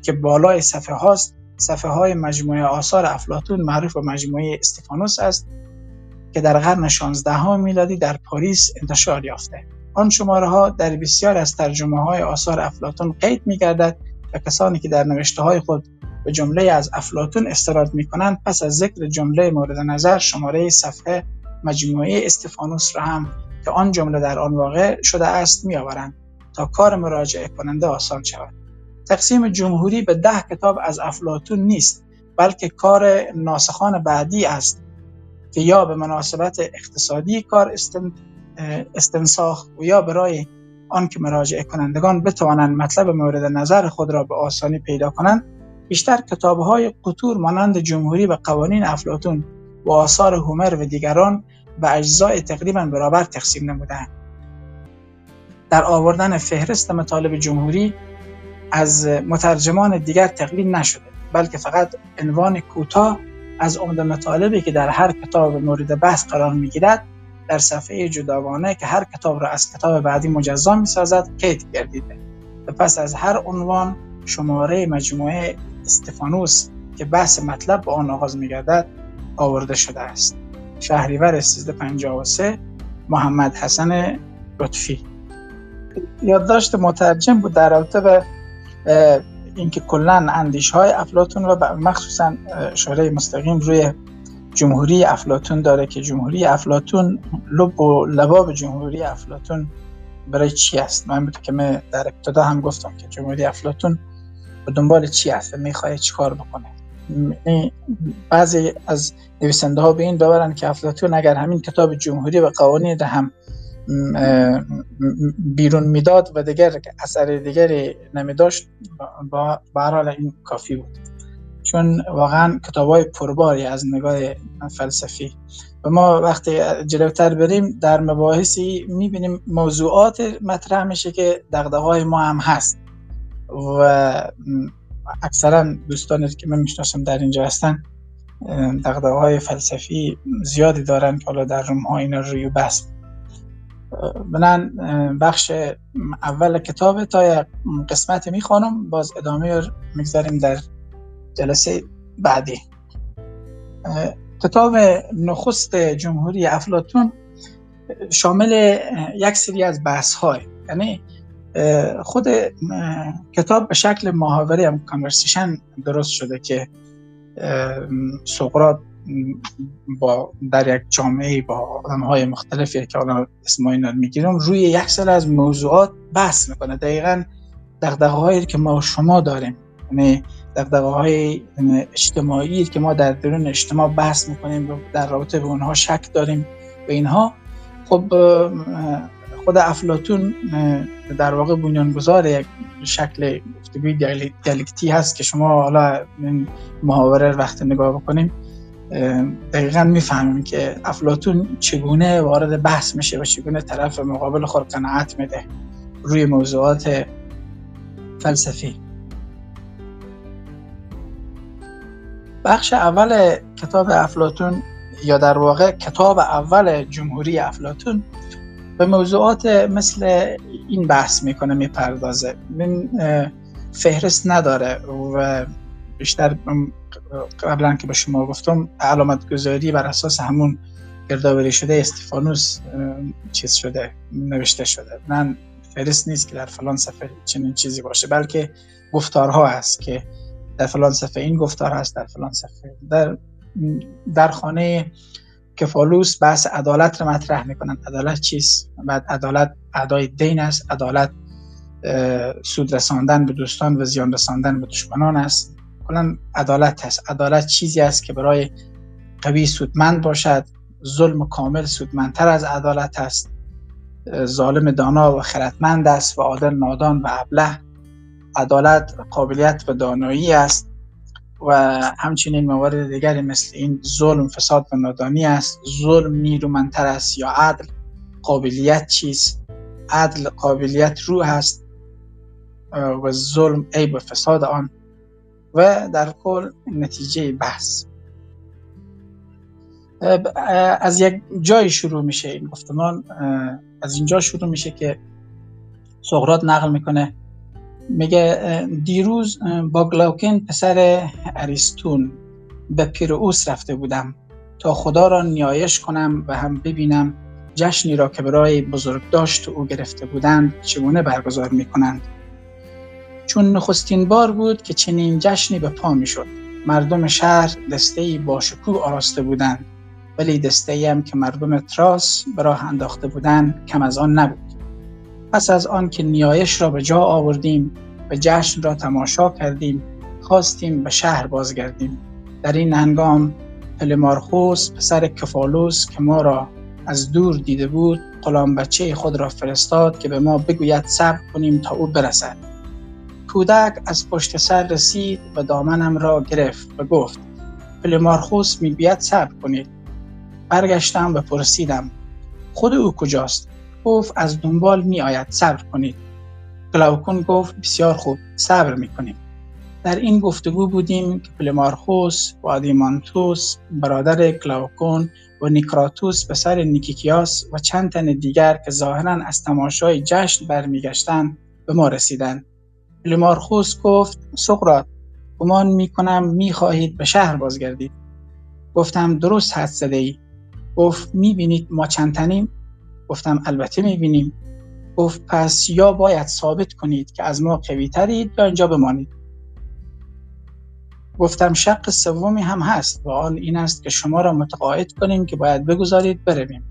که بالای صفحه هاست صفحه های مجموعه آثار افلاتون معروف به مجموعه استفانوس است که در قرن 16 میلادی در پاریس انتشار یافته آن شماره ها در بسیار از ترجمه های آثار افلاتون قید می گردد و کسانی که در نوشته های خود به جمله از افلاتون استراد می کنند پس از ذکر جمله مورد نظر شماره صفحه مجموعه استفانوس را هم که آن جمله در آن واقع شده است می آورند تا کار مراجعه کننده آسان شود. تقسیم جمهوری به ده کتاب از افلاتون نیست بلکه کار ناسخان بعدی است که یا به مناسبت اقتصادی کار استنساخ و یا برای آنکه مراجعه کنندگان بتوانند مطلب مورد نظر خود را به آسانی پیدا کنند بیشتر های قطور مانند جمهوری و قوانین افلاتون و آثار هومر و دیگران به اجزای تقریبا برابر تقسیم نمودند در آوردن فهرست مطالب جمهوری از مترجمان دیگر تقلید نشده بلکه فقط عنوان کوتاه از عمده مطالبی که در هر کتاب مورد بحث قرار می‌گیرد در صفحه جداگانه که هر کتاب را از کتاب بعدی مجزا می سازد قید گردیده. و پس از هر عنوان شماره مجموعه استفانوس که بحث مطلب به آن آغاز می گردد آورده شده است. شهریور 1353 محمد حسن لطفی. یادداشت مترجم بود در رابطه به اینکه کلا اندیش های افلاتون و مخصوصا اشاره مستقیم روی جمهوری افلاتون داره که جمهوری افلاتون لب و لباب جمهوری افلاتون برای چی است؟ من بود که من در ابتدا هم گفتم که جمهوری افلاتون به دنبال چی است می‌خواد چیکار بکنه. بعضی از نویسنده ها به این باورن که افلاتون اگر همین کتاب جمهوری و قوانین ده هم بیرون می‌داد و دیگر اثر دیگری نمیداشت با حال این کافی بود. چون واقعا کتاب های پرباری از نگاه فلسفی. و ما وقتی جلوتر بریم در مباحثی می‌بینیم موضوعات مطرح میشه که دقدقه های ما هم هست. و اکثرا دوستانی که من می‌شناسم در اینجا هستن دقدقه های فلسفی زیادی دارن که حالا در روم ها اینا روی بحث. من بخش اول کتاب تا یک قسمت می‌خوانم باز ادامه می‌گذاریم در جلسه بعدی. کتاب نخست جمهوری افلاتون شامل یک سری از بحث های یعنی خود کتاب به شکل محاوره هم کانورسیشن درست شده که سقراط با در یک جامعه با آدم های مختلفی که حالا اسم اینا می‌گیرم روی یک سر از موضوعات بحث می‌کنه. دقیقا دقدقه هایی که ما شما داریم. یعنی دقدقه های اجتماعی که ما در درون اجتماع بحث می‌کنیم در رابطه به اونها شک داریم به اینها. خب خود افلاتون در واقع بنیانگذار یک شکل گفتگوی دیالکتی هست که شما حالا این محاوره وقت نگاه بکنیم دقیقا می‌فهمیم که افلاتون چگونه وارد بحث میشه و چگونه طرف مقابل خود قناعت میده روی موضوعات فلسفی. بخش اول کتاب افلاتون یا در واقع کتاب اول جمهوری افلاتون به موضوعات مثل این بحث می‌کنه می‌پردازه. من فهرست نداره و بیشتر قبلا که به شما گفتم علامت گذاری بر اساس همون گردآوری شده استفانوس چیز شده نوشته شده. من فهرست نیست که در فلان صفحه چنین چیزی باشه بلکه گفتارها هست که در فلان صفحه این گفتار هست در فلان صفحه. در در خانه کفالوس بحث عدالت رو مطرح می‌کنن. عدالت چیست؟ بعد عدالت ادای دین است. عدالت سود رساندن به دوستان و زیان رساندن به دشمنان است. کلا عدالت هست. عدالت چیزی است که برای قوی سودمند باشد. ظلم کامل سودمندتر از عدالت است. ظالم دانا و خردمند است و عادل نادان و ابله. عدالت قابلیت و دانایی است و همچنین موارد دیگری مثل این ظلم فساد و نادانی است. ظلم نیرومندتر است یا عدل؟ قابلیت چیست؟ عدل قابلیت روح است و ظلم عیب و فساد آن. و در کل نتیجه بحث. از یک جای شروع میشه این گفتمان. از اینجا شروع میشه که سقراط نقل می‌کنه. میگه دیروز با گلاوکن پسر اریستون به پیروس رفته بودم تا خدا را نیایش کنم و هم ببینم جشنی را که برای بزرگداشت او گرفته بودند چگونه برگزار می کنند. چون نخستین بار بود که چنین جشنی به پا می شد. مردم شهر دسته با شکوه آراسته بودند ولی دسته هم که مردم تراس به راه انداخته بودند کم از آن نبود. پس از آن که نیایش را به جا آوردیم و جشن را تماشا کردیم خواستیم به شهر بازگردیم. در این هنگام پلمارخوس پسر کفالوس که ما را از دور دیده بود غلام بچه خود را فرستاد که به ما بگوید صبر کنیم تا او برسد. کودک از پشت سر رسید و دامنم را گرفت و گفت پلمارخوس می‌گوید صبر کنید. برگشتم و پرسیدم خود او کجاست؟ گفت از دنبال می آید صبر کنید. گلاوکون گفت بسیار خوب صبر می کنیم در این گفتگو بودیم که پلمارخوس و آدیمانتوس برادر گلاوکون و نیکراتوس پسر نیکیکیاس و چند تن دیگر که ظاهرا از تماشای جشن برمیگشتند به ما رسیدند. پلمارخوس گفت سقرات گمان می خواهید به شهر بازگردید. گفتم درست حد زده ای گفت می بینید ما چند تنیم؟ گفتم البته می بینیم گفت پس یا باید ثابت کنید که از ما قوی ترید یا اینجا بمانید. گفتم شق سومی هم هست و آن این است که شما را متقاعد کنیم که باید بگذارید برویم.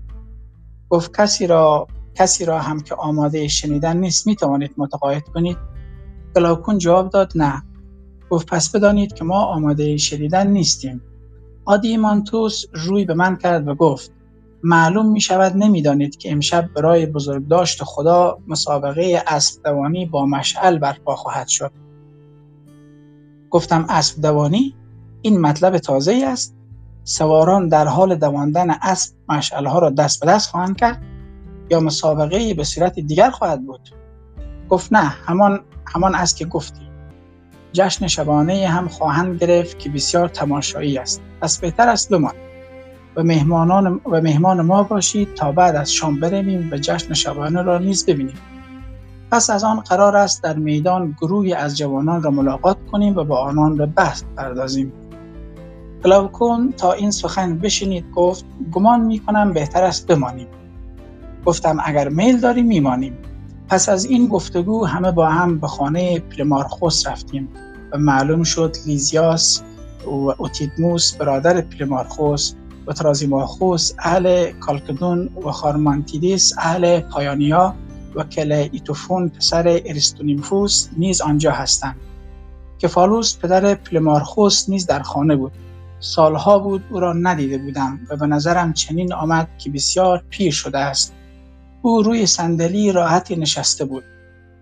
گفت کسی را کسی را هم که آماده شنیدن نیست می توانید متقاعد کنید؟ گلاوکون جواب داد نه. گفت پس بدانید که ما آماده شنیدن نیستیم. آدیمانتوس روی به من کرد و گفت معلوم می شود نمی‌دانید که امشب برای بزرگداشت خدا مسابقه اسب دوانی با مشعل برپا خواهد شد. گفتم اسب دوانی این مطلب تازه است. سواران در حال دواندن اسب ها را دست به دست خواهند کرد یا مسابقه به صورت دیگر خواهد بود. گفت نه همان همان است که گفتی. جشن شبانه هم خواهند گرفت که بسیار تماشایی است. پس بهتر است بمان و مهمانان و مهمان ما باشید تا بعد از شام برویم و جشن شبانه را نیز ببینیم. پس از آن قرار است در میدان گروهی از جوانان را ملاقات کنیم و با آنان به بحث پردازیم. گلاوکون تا این سخن بشنید گفت گمان می کنم بهتر است بمانیم. گفتم اگر میل داری میمانیم. پس از این گفتگو همه با هم به خانه پلمارخوس رفتیم و معلوم شد لیزیاس و اوتیدموس برادر پلمارخوس و ترازیماخوس اهل کالکدون و خارمانتیدیس اهل پایانیا و کل ایتوفون پسر ارستونیمفوس نیز آنجا هستند کفالوس پدر پلمارخوس نیز در خانه بود سالها بود او را ندیده بودم و به نظرم چنین آمد که بسیار پیر شده است او روی صندلی راحتی نشسته بود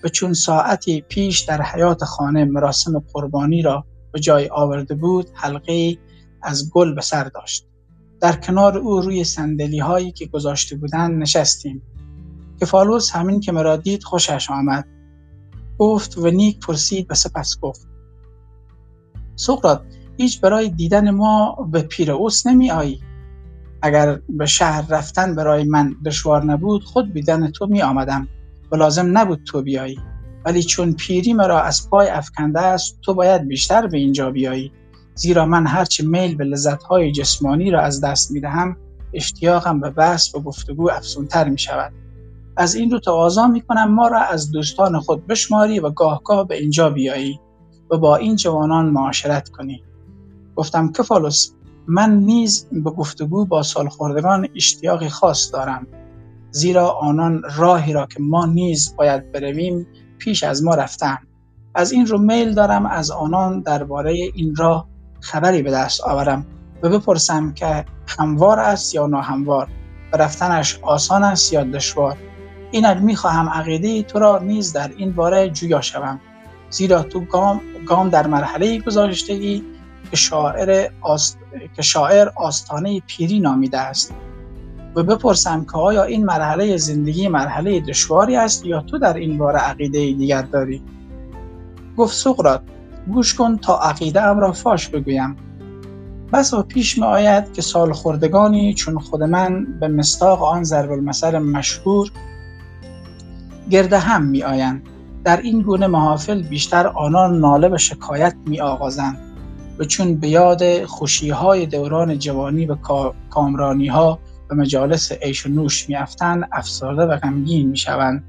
و چون ساعتی پیش در حیات خانه مراسم قربانی را به جای آورده بود حلقه از گل به سر داشت در کنار او روی سندلی هایی که گذاشته بودند نشستیم کفالوس همین که مرا دید خوشش آمد. گفت و نیک پرسید و سپس گفت سقراط هیچ برای دیدن ما به اوس نمی آیی؟ اگر به شهر رفتن برای من دشوار نبود خود بیدن تو می آمدم و لازم نبود تو بیایی. ولی چون پیری مرا از پای افکنده است تو باید بیشتر به اینجا بیایی. زیرا من هرچه میل به لذتهای جسمانی را از دست می دهم اشتیاقم به بحث و گفتگو افزونتر می شود از این رو تقاضا می کنم ما را از دوستان خود بشماری و گاهگاه به اینجا بیایی و با این جوانان معاشرت کنی. گفتم کفالوس من نیز به گفتگو با سالخوردگان اشتیاقی خاص دارم. زیرا آنان راهی را که ما نیز باید برویم پیش از ما رفتن از این رو میل دارم از آنان درباره این راه خبری به دست آورم و بپرسم که هموار است یا ناهموار و رفتنش آسان است یا دشوار. اینک می‌خواهم عقیده تو را نیز در این باره جویا شوم زیرا تو گام, گام در مرحله گذاشته ای که شاعر, آست... که شاعر آستانه پیری نامیده است. و بپرسم که آیا این مرحله زندگی مرحله دشواری است یا تو در این باره عقیده دیگر داری؟ گفت سقرات گوش کن تا عقیده ام را فاش بگویم. و پیش می آید که سال خوردگانی چون خود من به مستاق آن ضرب المثل مشهور گرده هم می آیند در این گونه محافل بیشتر آنان ناله و شکایت می آغازند و چون به یاد خوشی های دوران جوانی و کامرانی ها و مجالس عیش و نوش می افتند افسرده و غمگین می شوند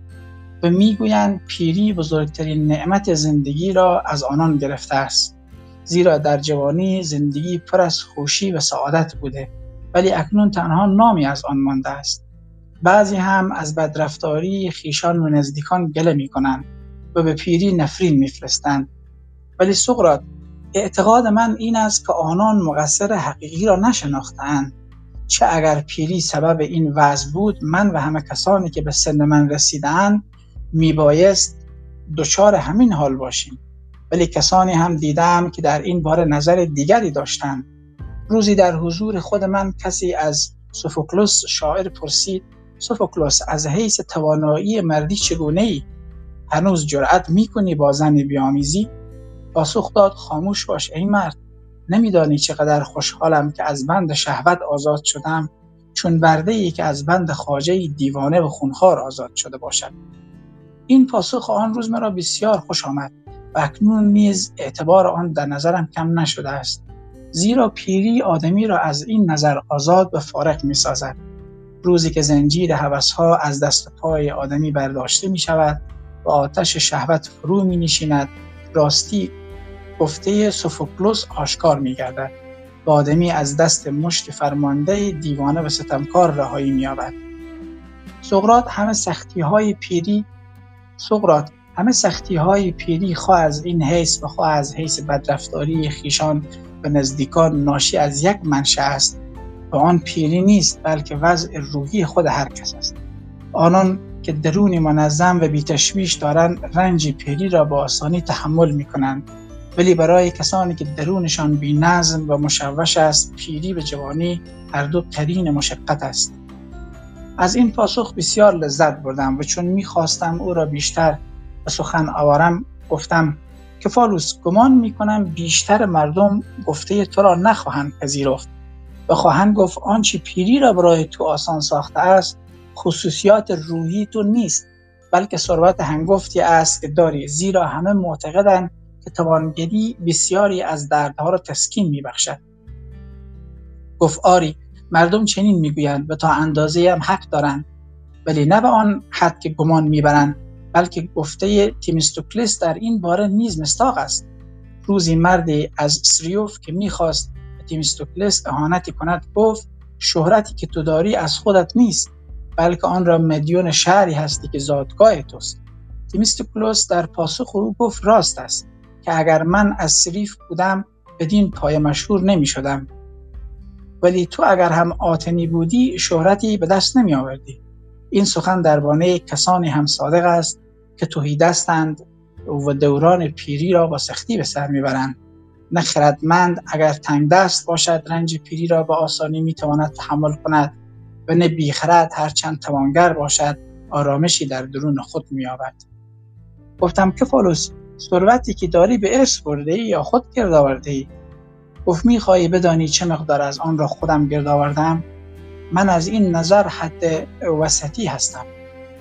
و می‌گویند پیری بزرگترین نعمت زندگی را از آنان گرفته است. زیرا در جوانی زندگی پر از خوشی و سعادت بوده ولی اکنون تنها نامی از آن مانده است. بعضی هم از بدرفتاری خیشان و نزدیکان گله می کنند و به پیری نفرین میفرستند ولی سقرات اعتقاد من این است که آنان مقصر حقیقی را نشناختند چه اگر پیری سبب این وضع بود من و همه کسانی که به سن من رسیدند میبایست دچار همین حال باشیم. ولی کسانی هم دیدم که در این باره نظر دیگری داشتند. روزی در حضور خود من کسی از سوفوکلوس شاعر پرسید سوفوکلوس از حیث توانایی مردی چگونه ای هنوز جرأت می‌کنی با زن بیامیزی؟ پاسخ داد خاموش باش ای مرد نمیدانی چقدر خوشحالم که از بند شهوت آزاد شدم چون برده ای که از بند خاجه دیوانه و خونخوار آزاد شده باشد. این پاسخ آن روز مرا بسیار خوش آمد و اکنون نیز اعتبار آن در نظرم کم نشده است. زیرا پیری آدمی را از این نظر آزاد و فارغ می سازد روزی که زنجیر ها از دست پای آدمی برداشته می شود و آتش شهوت فرو می نشیند راستی گفته سوفوکلوس آشکار می گردد و آدمی از دست مشت فرمانده دیوانه و ستمکار رهایی می یابد سقرات همه سختی های پیری سقرات همه سختی های پیری خواه از این حیث و خواه از حیث بدرفتاری خیشان و نزدیکان ناشی از یک منشه است. و آن پیری نیست بلکه وضع روحی خود هر کس است. آنان که درونی منظم و بیتشویش دارند رنج پیری را با آسانی تحمل می کنند ولی برای کسانی که درونشان بی نظم و مشوش است پیری و جوانی هر دو قرین مشقت است. از این پاسخ بسیار لذت بردم و چون می‌خواستم او را بیشتر به سخن آورم گفتم که فالوس گمان می‌کنم بیشتر مردم گفته تو را نخواهند پذیرفت. و خواهند گفت آنچه پیری را برای تو آسان ساخته است خصوصیات روحی تو نیست بلکه ثروت هنگفتی است که داری زیرا همه معتقدند که توانگری بسیاری از دردها را تسکین میبخشد. گفت آری مردم چنین می‌گویند و تا اندازه هم حق دارند. ولی نه به آن حد که گمان می‌برند بلکه گفته تیمیستوکلس در این باره نیز مستاق است. روزی مردی از سریوف که می‌خواست به اهانتی کند گفت شهرتی که تو داری از خودت نیست بلکه آن را مدیون شهری هستی که زادگاه توست. تیمیستوکلس در پاسخ او گفت راست است که اگر من از سریف بودم بدین پای مشهور نمی شدم ولی تو اگر هم آتنی بودی شهرتی به دست نمی آوردی. این سخن درباره کسانی هم صادق است که توهی دستند و دوران پیری را با سختی به سر می‌برند. نه خردمند اگر تنگ دست باشد رنج پیری را به آسانی می‌تواند تحمل کند و نه بیخرد هرچند توانگر باشد آرامشی در درون خود مییابد. گفتم که فالوس ثروتی که داری به ارث برده ای یا خود گرد آورده ای گفت می‌خواهی بدانی چه مقدار از آن را خودم گرد آوردم؟ من از این نظر حد وسطی هستم.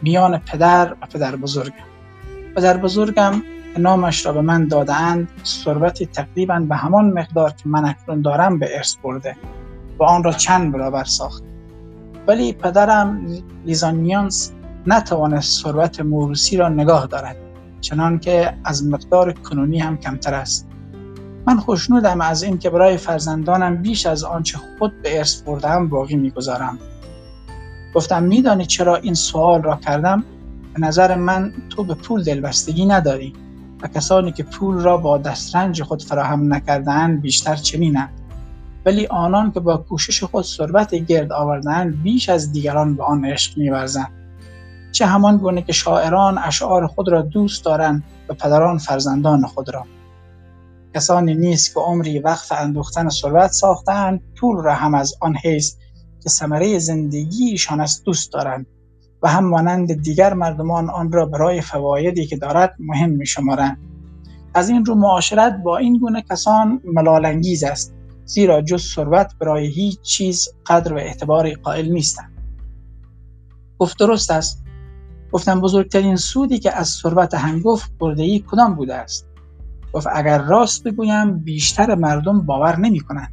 میان پدر و پدر بزرگم. پدر بزرگم نامش را به من دادهاند ثروتی تقریبا به همان مقدار که من اکنون دارم به ارث برده. و آن را چند برابر ساخت. ولی پدرم لیزانیانس نتوانست ثروت موروسی را نگاه دارد چنان که از مقدار کنونی هم کمتر است. من خوشنودم از این که برای فرزندانم بیش از آنچه خود به ارث بردم باقی می‌گذارم. گفتم میدانی چرا این سوال را کردم؟ به نظر من تو به پول دلبستگی نداری و کسانی که پول را با دسترنج خود فراهم نکردند بیشتر چنینند ولی آنان که با کوشش خود ثروت گرد آوردند بیش از دیگران به آن عشق میورزند. چه همان گونه که شاعران اشعار خود را دوست دارند و پدران فرزندان خود را. کسانی نیست که عمری وقف اندوختن ثروت ساختند پول را هم از آن حیث که ثمره زندگیشان است دوست دارند و هم مانند دیگر مردمان آن را برای فوایدی که دارد مهم می شمارند. از این رو معاشرت با این گونه کسان ملالانگیز است زیرا جز ثروت برای هیچ چیز قدر و اعتباری قائل نیستند. گفت درست است. گفتم بزرگترین سودی که از ثروت هنگفت برده ای کدام بوده است؟ گفت اگر راست بگویم بیشتر مردم باور نمی کنند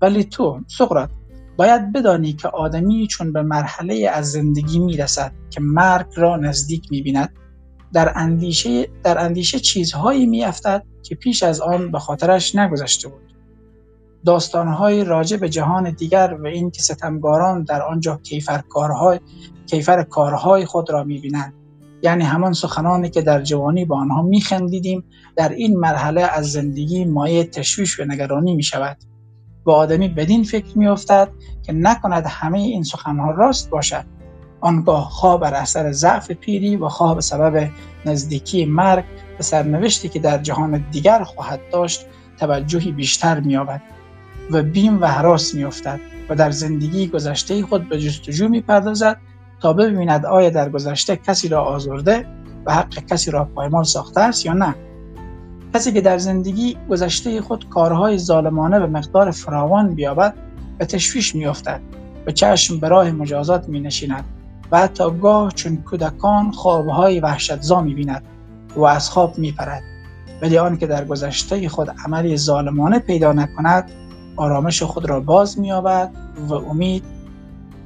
ولی تو سقراط باید بدانی که آدمی چون به مرحله از زندگی می رسد که مرگ را نزدیک می بیند در اندیشه, در اندیشه چیزهایی می افتد که پیش از آن به خاطرش نگذشته بود. داستانهای راجع به جهان دیگر و این که ستمگاران در آنجا کیفر کارهای, کیفر کارهای خود را می بینند یعنی همان سخنانی که در جوانی با آنها میخندیدیم در این مرحله از زندگی مایه تشویش و نگرانی می شود و آدمی بدین فکر می افتد که نکند همه این سخنها راست باشد. آنگاه خواه بر اثر ضعف پیری و خواه به سبب نزدیکی مرگ به سرنوشتی که در جهان دیگر خواهد داشت توجهی بیشتر مییابد و بیم و حراس میافتد و در زندگی گذشته خود به جستجو می‌پردازد تا ببیند آیا در گذشته کسی را آزرده و حق کسی را پایمال ساخته است یا نه. کسی که در زندگی گذشته خود کارهای ظالمانه به مقدار فراوان بیابد به تشویش میافتد و چشم به راه مجازات می نشیند و حتی گاه چون کودکان خوابهای وحشتزا می بیند و از خواب می پرد ولی آن که در گذشته خود عملی ظالمانه پیدا نکند آرامش خود را باز می و امید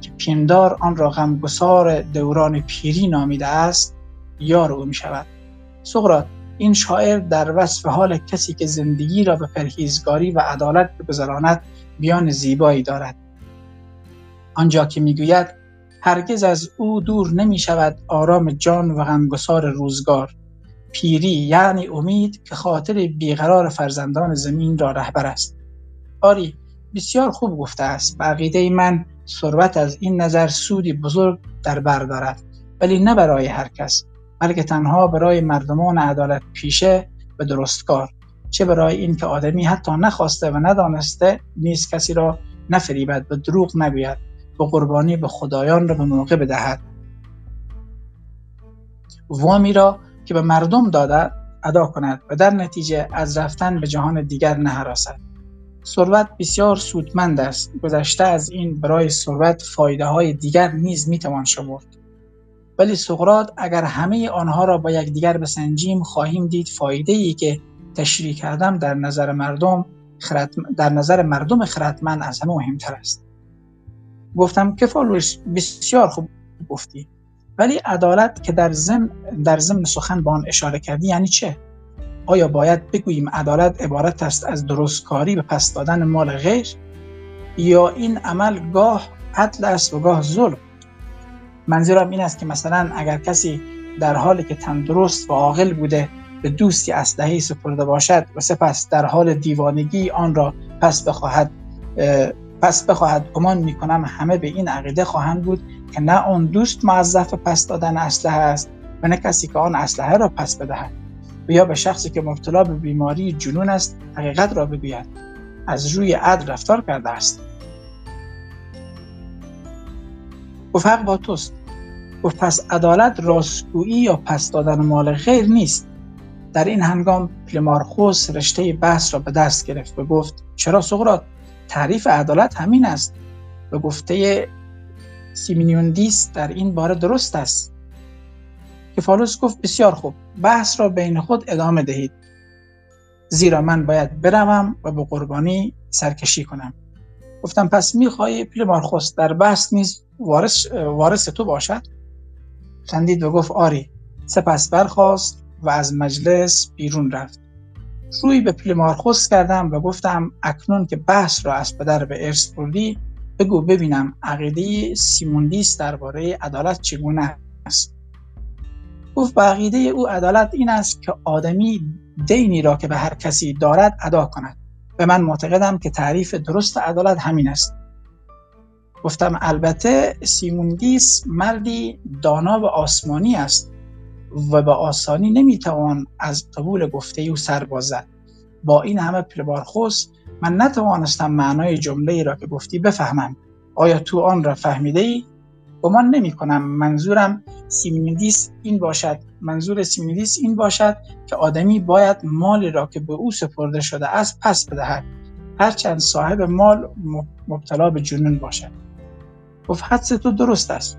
که پیندار آن را غمگسار دوران پیری نامیده است یار او می شود سقراط این شاعر در وصف حال کسی که زندگی را به پرهیزگاری و عدالت بگذراند بیان زیبایی دارد. آنجا که می‌گوید هرگز از او دور نمی شود آرام جان و غمگسار روزگار. پیری یعنی امید که خاطر بیقرار فرزندان زمین را رهبر است. آری بسیار خوب گفته است. بقیده من ثروت از این نظر سودی بزرگ در بر دارد ولی نه برای هر کس بلکه تنها برای مردمان عدالت پیشه و درستکار چه برای اینکه آدمی حتی نخواسته و ندانسته نیست کسی را نفریبد و دروغ نگوید و قربانی به خدایان را به موقع بدهد. وامی را که به مردم داده ادا کند و در نتیجه از رفتن به جهان دیگر نهراسد ثروت بسیار سودمند است. گذشته از این برای ثروت فایده های دیگر نیز می‌توان شمرد. ولی سقراط اگر همه آنها را با یکدیگر بسنجیم خواهیم دید فایده ای که تشریح کردم در نظر مردم در نظر مردم خردمند از همه مهمتر است. گفتم که فالوش بسیار خوب گفتی. ولی عدالت که در ضمن در ضمن سخن با آن اشاره کردی یعنی چه؟ آیا باید بگوییم عدالت عبارت است از درستکاری به پس دادن مال غیر؟ یا این عمل گاه عدل است و گاه ظلم؟ منظورم این است که مثلا اگر کسی در حالی که تندرست و عاقل بوده به دوستی اسلحه سپرده باشد و سپس در حال دیوانگی آن را پس بخواهد پس بخواهد گمان می‌کنم همه به این عقیده خواهند بود که نه آن دوست معذف پس دادن اسلحه است و نه کسی که آن اسلحه را پس بدهد. و یا به شخصی که مبتلا به بیماری جنون است حقیقت را بگوید از روی عدل رفتار کرده است. گفت با توست. گفت پس عدالت راستگویی یا پس دادن مال غیر نیست. در این هنگام پلیمارخوس رشته بحث را به دست گرفت و گفت چرا سقراط؟ تعریف عدالت همین است. به گفته سیمینیوندیس در این باره درست است. کفالوس گفت بسیار خوب. بحث را بین خود ادامه دهید. زیرا من باید بروم و به قربانی سرکشی کنم. گفتم پس می‌خواهی پیل مارخوس در بحث نیز وارث, وارث تو باشد؟ خندید و گفت آری. سپس برخواست و از مجلس بیرون رفت. روی به پیل مارخوس کردم و گفتم اکنون که بحث را از پدر به ارث بردی بگو ببینم عقیده سیموندیس درباره عدالت چگونه است. گفت به عقیده او عدالت این است که آدمی دینی را که به هر کسی دارد ادا کند. و من معتقدم که تعریف درست عدالت همین است. گفتم البته سیموندیس مردی دانا و آسمانی است و به آسانی نمی‌توان از قبول گفته او سر بازد. با این همه پلبارخوس من نتوانستم معنای جمله را که گفتی بفهمم. آیا تو آن را فهمیده ای؟ گمان نمی کنم منظورم سیمینیدیس این باشد منظور سیمینیدیس این باشد که آدمی باید مالی را که به او سپرده شده است پس بدهد. هرچند صاحب مال مبتلا به جنون باشد. گفت حدس تو درست است.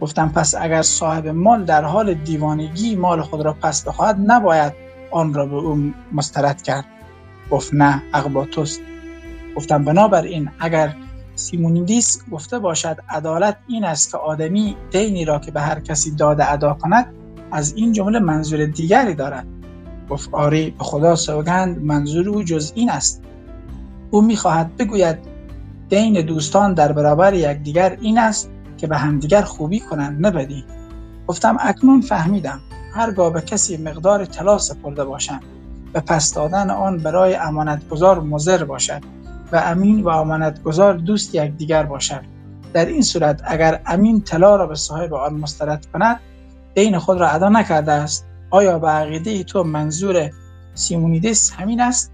گفتم پس اگر صاحب مال در حال دیوانگی مال خود را پس بخواهد نباید آن را به او مسترد کرد. گفت نه حق با توست گفتم بنابراین اگر سیمونیدیس گفته باشد عدالت این است که آدمی دینی را که به هر کسی داده ادا کند از این جمله منظور دیگری دارد. گفت آری به خدا سوگند منظور او جز این است. او می‌خواهد بگوید دین دوستان در برابر یکدیگر این است که به همدیگر خوبی کنند نه بدی. گفتم اکنون فهمیدم. هرگاه به کسی مقدار طلا سپرده باشند به پس دادن آن برای امانتگزار مضر باشد. و امین و امانتگزار دوست یکدیگر باشد در این صورت اگر امین طلا را به صاحب آن مسترد کند دین خود را ادا نکرده است. آیا به عقیده تو منظور سیمونیدس همین است؟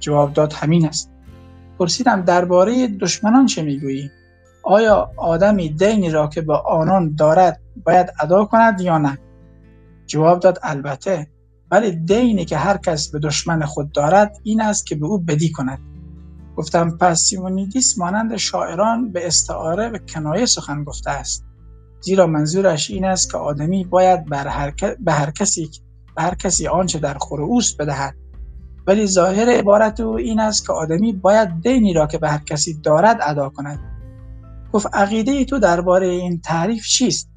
جواب داد همین است. پرسیدم درباره دشمنان چه می‌گویی؟ آیا آدمی دینی را که به آنان دارد باید ادا کند یا نه؟ جواب داد البته ولی دینی که هر کس به دشمن خود دارد این است که به او بدی کند. گفتم پس سیمونیدیس مانند شاعران به استعاره و کنایه سخن گفته است. زیرا منظورش این است که آدمی باید بر هر به هر کسی به هر کسی آنچه در خور اوست بدهد. ولی ظاهر عبارت او این است که آدمی باید دینی را که به هر کسی دارد ادا کند. گفت عقیده تو درباره این تعریف چیست؟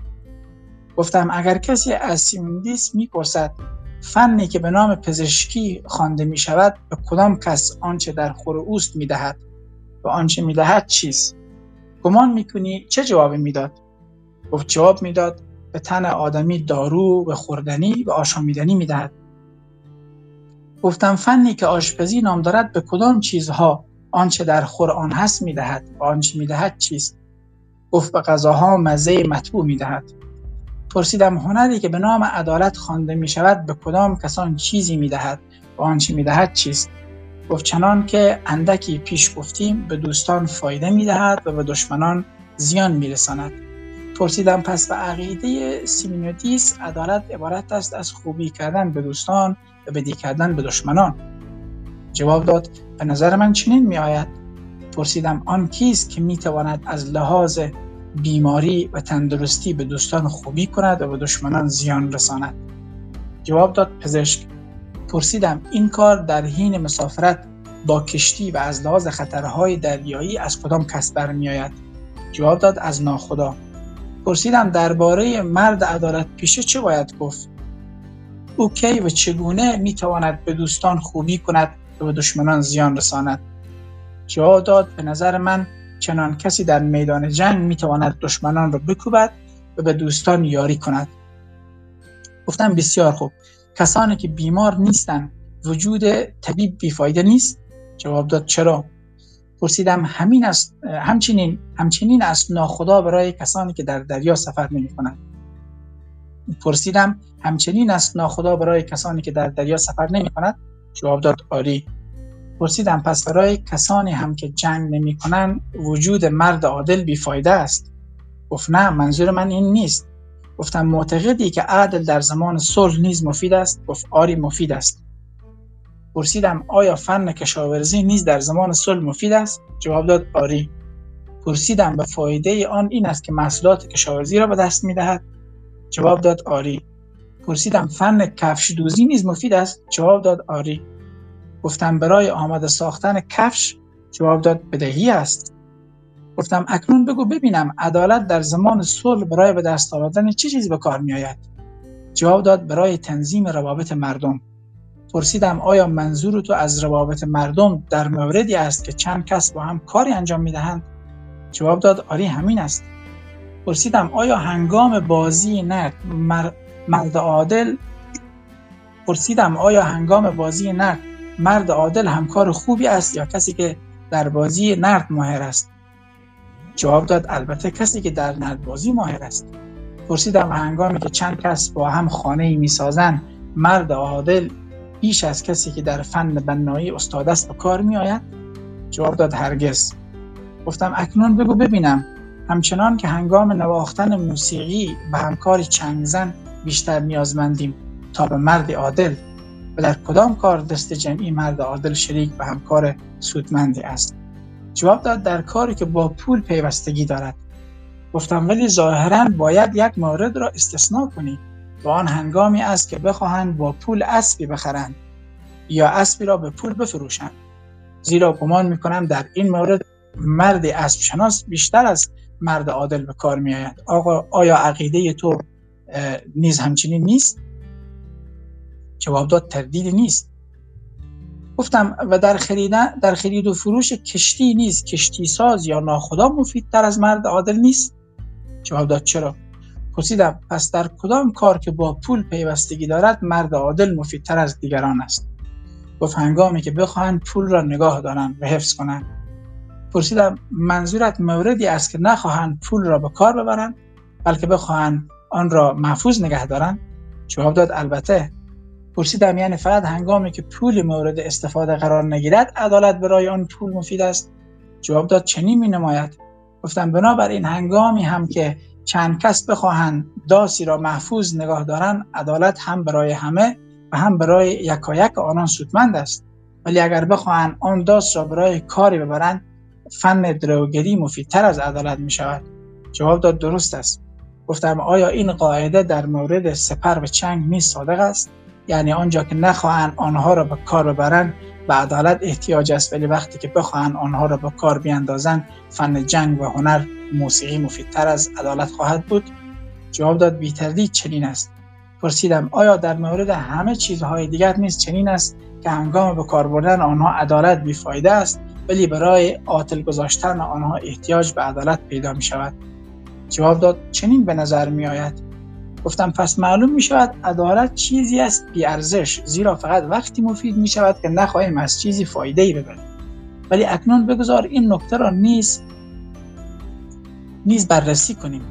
گفتم اگر کسی از سیموندیس می‌پرسد فنی که به نام پزشکی خوانده می شود به کدام کس آنچه در خور اوست می دهد و آنچه می دهد چیست؟ گمان می‌کنی چه جوابی می‌داد؟ گفت جواب می‌داد به تن آدمی دارو و خوردنی و آشامیدنی می‌دهد. گفتم فنی که آشپزی نام دارد به کدام چیزها آنچه در خور آن هست می‌دهد؟ و آنچه می‌دهد چیست؟ گفت به غذاها مزه مطبوع می‌دهد. پرسیدم هنری که به نام عدالت خوانده می شود به کدام کسان چیزی می دهد و آنچه می دهد چیست؟ گفت چنان که اندکی پیش گفتیم به دوستان فایده می دهد و به دشمنان زیان می رساند پرسیدم پس به عقیده سیمینوتیس عدالت عبارت است از خوبی کردن به دوستان و بدی کردن به دشمنان؟ جواب داد به نظر من چنین می آید پرسیدم آن کیست که می تواند از لحاظ بیماری و تندرستی به دوستان خوبی کند و به دشمنان زیان رساند. جواب داد پزشک پرسیدم این کار در حین مسافرت با کشتی و از لحاظ خطرهای دریایی از کدام کس برمی آید جواب داد از ناخدا. پرسیدم درباره مرد عدالت پیشه چه باید گفت؟ او کی و چگونه می‌تواند به دوستان خوبی کند و به دشمنان زیان رساند؟ جواب داد به نظر من چنان کسی در میدان جنگ می‌تواند دشمنان را بکوبد و به دوستان یاری کند. گفتم بسیار خوب. کسانی که بیمار نیستند وجود طبیب بیفایده نیست؟ جواب داد چرا؟ پرسیدم همین است همچنین همچنین است ناخدا برای کسانی که در دریا سفر نمی کنند پرسیدم همچنین است ناخدا برای کسانی که در دریا سفر نمی کند جواب داد آری. پرسیدم پس برای کسانی هم که جنگ نمی کنن وجود مرد عادل بیفایده است؟ گفت نه منظور من این نیست. گفتم معتقدی که عدل در زمان صلح نیز مفید است؟ گفت آری مفید است. پرسیدم آیا فن کشاورزی نیز در زمان صلح مفید است؟ جواب داد آری. پرسیدم به فایده آن این است که محصولات کشاورزی را به دست می دهد جواب داد آری. پرسیدم فن کفش دوزی نیز مفید است؟ جواب داد آری. گفتم برای آماده ساختن کفش؟ جواب داد بدهی است. گفتم اکنون بگو ببینم عدالت در زمان صلح برای به دست آوردن چه چیزی به کار می آید جواب داد برای تنظیم روابط مردم. پرسیدم آیا منظور تو از روابط مردم در موردی است که چند کس با هم کاری انجام می دهند جواب داد آری همین است. پرسیدم آیا هنگام بازی نرد مرد عادل؟ پرسیدم آیا هنگام بازی نرد مرد عادل همکار خوبی است یا کسی که در بازی نرد ماهر است؟ جواب داد البته کسی که در نرد بازی ماهر است. پرسیدم هنگامی که چند کس با هم خانه می سازن مرد عادل بیش از کسی که در فن بنایی استاد است به کار می آید جواب داد هرگز. گفتم اکنون بگو ببینم. همچنان که هنگام نواختن موسیقی به همکار چنگزن بیشتر نیازمندیم تا به مرد عادل و در کدام کار دست جمعی مرد عادل شریک و همکار سودمندی است؟ جواب داد در کاری که با پول پیوستگی دارد. گفتم ولی ظاهرا باید یک مورد را استثناء کنی و آن هنگامی است که بخواهند با پول اسبی بخرند یا اسبی را به پول بفروشند. زیرا گمان می‌کنم در این مورد مرد اسب شناس بیشتر از مرد عادل به کار می آید آقا آیا عقیده تو نیز همچنین نیست؟ جواب داد تردیدی نیست. گفتم و در خریدن در خرید و فروش کشتی نیست کشتی ساز یا ناخدا مفیدتر از مرد عادل نیست. جواب داد چرا؟ پرسیدم پس در کدام کار که با پول پیوستگی دارد مرد عادل مفیدتر از دیگران است؟ گفت هنگامی که بخواهند پول را نگاه دارند و حفظ کنند. پرسیدم منظورت موردی است که نخواهند پول را به کار ببرند بلکه بخواهند آن را محفوظ نگه دارند؟ جواب داد البته. پرسیدم یعنی فقط هنگامی که پول مورد استفاده قرار نگیرد عدالت برای آن پول مفید است؟ جواب داد چنین می نماید گفتم بنابراین هنگامی هم که چند کس بخواهند داسی را محفوظ نگاه دارند عدالت هم برای همه و هم برای یکایک آنان سودمند است. ولی اگر بخواهند آن داس را برای کاری ببرند فن دروگری مفیدتر از عدالت می شود جواب داد درست است. گفتم آیا این قاعده در مورد سپر و چنگ نیز صادق است؟ یعنی آنجا که نخواهند آنها را به کار ببرند به عدالت احتیاج است. ولی وقتی که بخواهند آنها را به کار بیاندازند فن جنگ و هنر موسیقی مفیدتر از عدالت خواهد بود. جواب داد بیتردید چنین است. پرسیدم آیا در مورد همه چیزهای دیگر نیز چنین است که هنگام به کار بردن آنها عدالت بیفایده است ولی برای عاطل گذاشتن آنها احتیاج به عدالت پیدا می شود جواب داد چنین به نظر می آید گفتم پس معلوم می شود عدالت چیزی است بی ارزش زیرا فقط وقتی مفید می شود که نخواهیم از چیزی فایده ای ببریم. ولی اکنون بگذار این نکته را نیز نیز بررسی کنیم.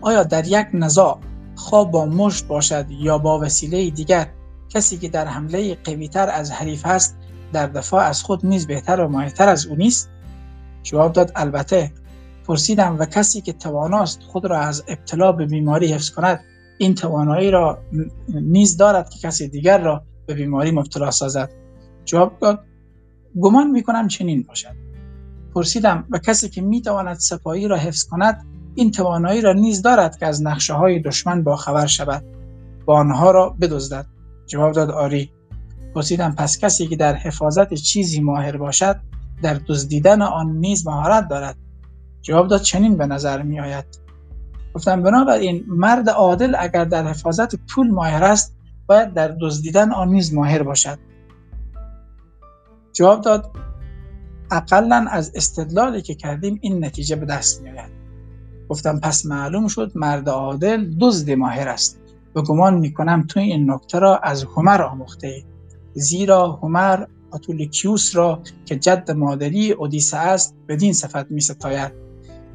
آیا در یک نزاع خواب با مشت باشد یا با وسیله دیگر کسی که در حمله قویتر از حریف است در دفاع از خود نیز بهتر و ماهرتر از او نیست؟ جواب داد البته. پرسیدم و کسی که تواناست خود را از ابتلا به بیماری حفظ کند این توانایی را نیز دارد که کسی دیگر را به بیماری مبتلا سازد. جواب داد گمان می کنم چنین باشد. پرسیدم و کسی که می تواند سپاهی را حفظ کند این توانایی را نیز دارد که از نقشه های دشمن با خبر شود. و آنها را بدزدد. جواب داد آری. پرسیدم پس کسی که در حفاظت چیزی ماهر باشد در دزدیدن آن نیز مهارت دارد. جواب داد چنین به نظر می آید گفتم بنابراین مرد عادل اگر در حفاظت پول ماهر است باید در دزدیدن آن نیز ماهر باشد. جواب داد اقلا از استدلالی که کردیم این نتیجه به دست میآید. گفتم پس معلوم شد مرد عادل دزد ماهر است. و گمان می‌کنم تو این نکته را از هومر آموخته ای. زیرا هومر آتولیکیوس را که جد مادری اودیسه است بدین صفت می ستاید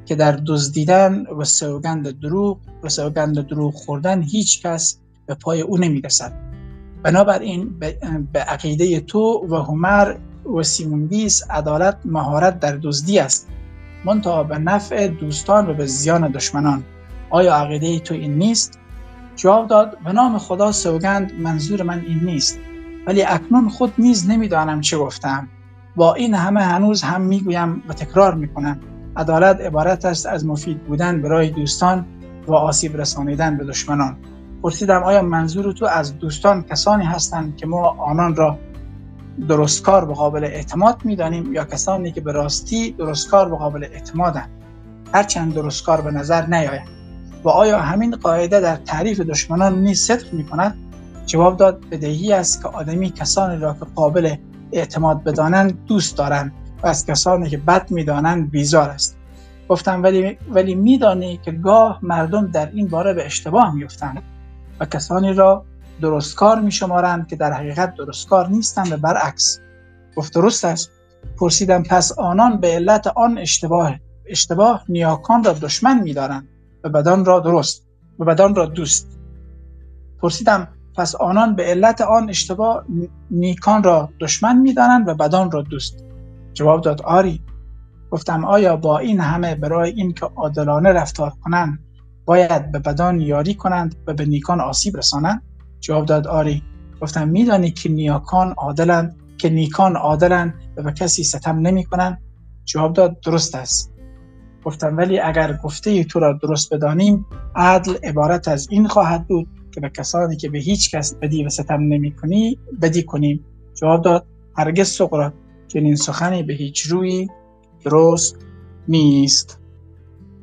که در دزدیدن و سوگند دروغ و سوگند دروغ خوردن هیچ کس به پای او نمی رسد بنابراین به عقیده تو و هومر و سیموندیس عدالت مهارت در دزدی است. منتها به نفع دوستان و به زیان دشمنان. آیا عقیده تو این نیست؟ جواب داد به نام خدا سوگند منظور من این نیست. ولی اکنون خود نیز نمی‌دانم چه گفتم. با این همه هنوز هم می‌گویم و تکرار می‌کنم. عدالت عبارت است از مفید بودن برای دوستان و آسیب رسانیدن به دشمنان. پرسیدم آیا منظور تو از دوستان کسانی هستند که ما آنان را درستکار به قابل اعتماد می‌دانیم یا کسانی که به راستی درستکار به قابل اعتمادند؟ هرچند درستکار به نظر نیاید. و آیا همین قاعده در تعریف دشمنان نیز صدق می کند؟ جواب داد بدهی است که آدمی کسانی را که قابل اعتماد بدانند دوست دارند. و از کسانی که بد می‌دانند بیزار است. گفتم ولی ولی میدانی که گاه مردم در این باره به اشتباه میفتند و کسانی را درستکار میشمارند که در حقیقت درستکار نیستند و برعکس. گفت درست است. پرسیدم پس آنان به علت آن اشتباه اشتباه نیاکان را دشمن میدارند و بدان را درست و بدان را دوست؟ پرسیدم پس آنان به علت آن اشتباه نیکان را دشمن می‌دانند و بدان را دوست؟ جواب داد آری. گفتم آیا با این همه برای اینکه عادلانه رفتار کنند باید به بدان یاری کنند و به نیکان آسیب رسانند؟ جواب داد آری. گفتم میدانی که نیاکان عادلند که نیکان عادلند و به کسی ستم نمی کنند؟ جواب داد درست است. گفتم ولی اگر گفته تو را درست بدانیم عدل عبارت از این خواهد بود که به کسانی که به هیچ کس بدی و ستم نمی کنی بدی کنیم. جواب داد هرگز سقراط. چنین سخنی به هیچ روی درست نیست.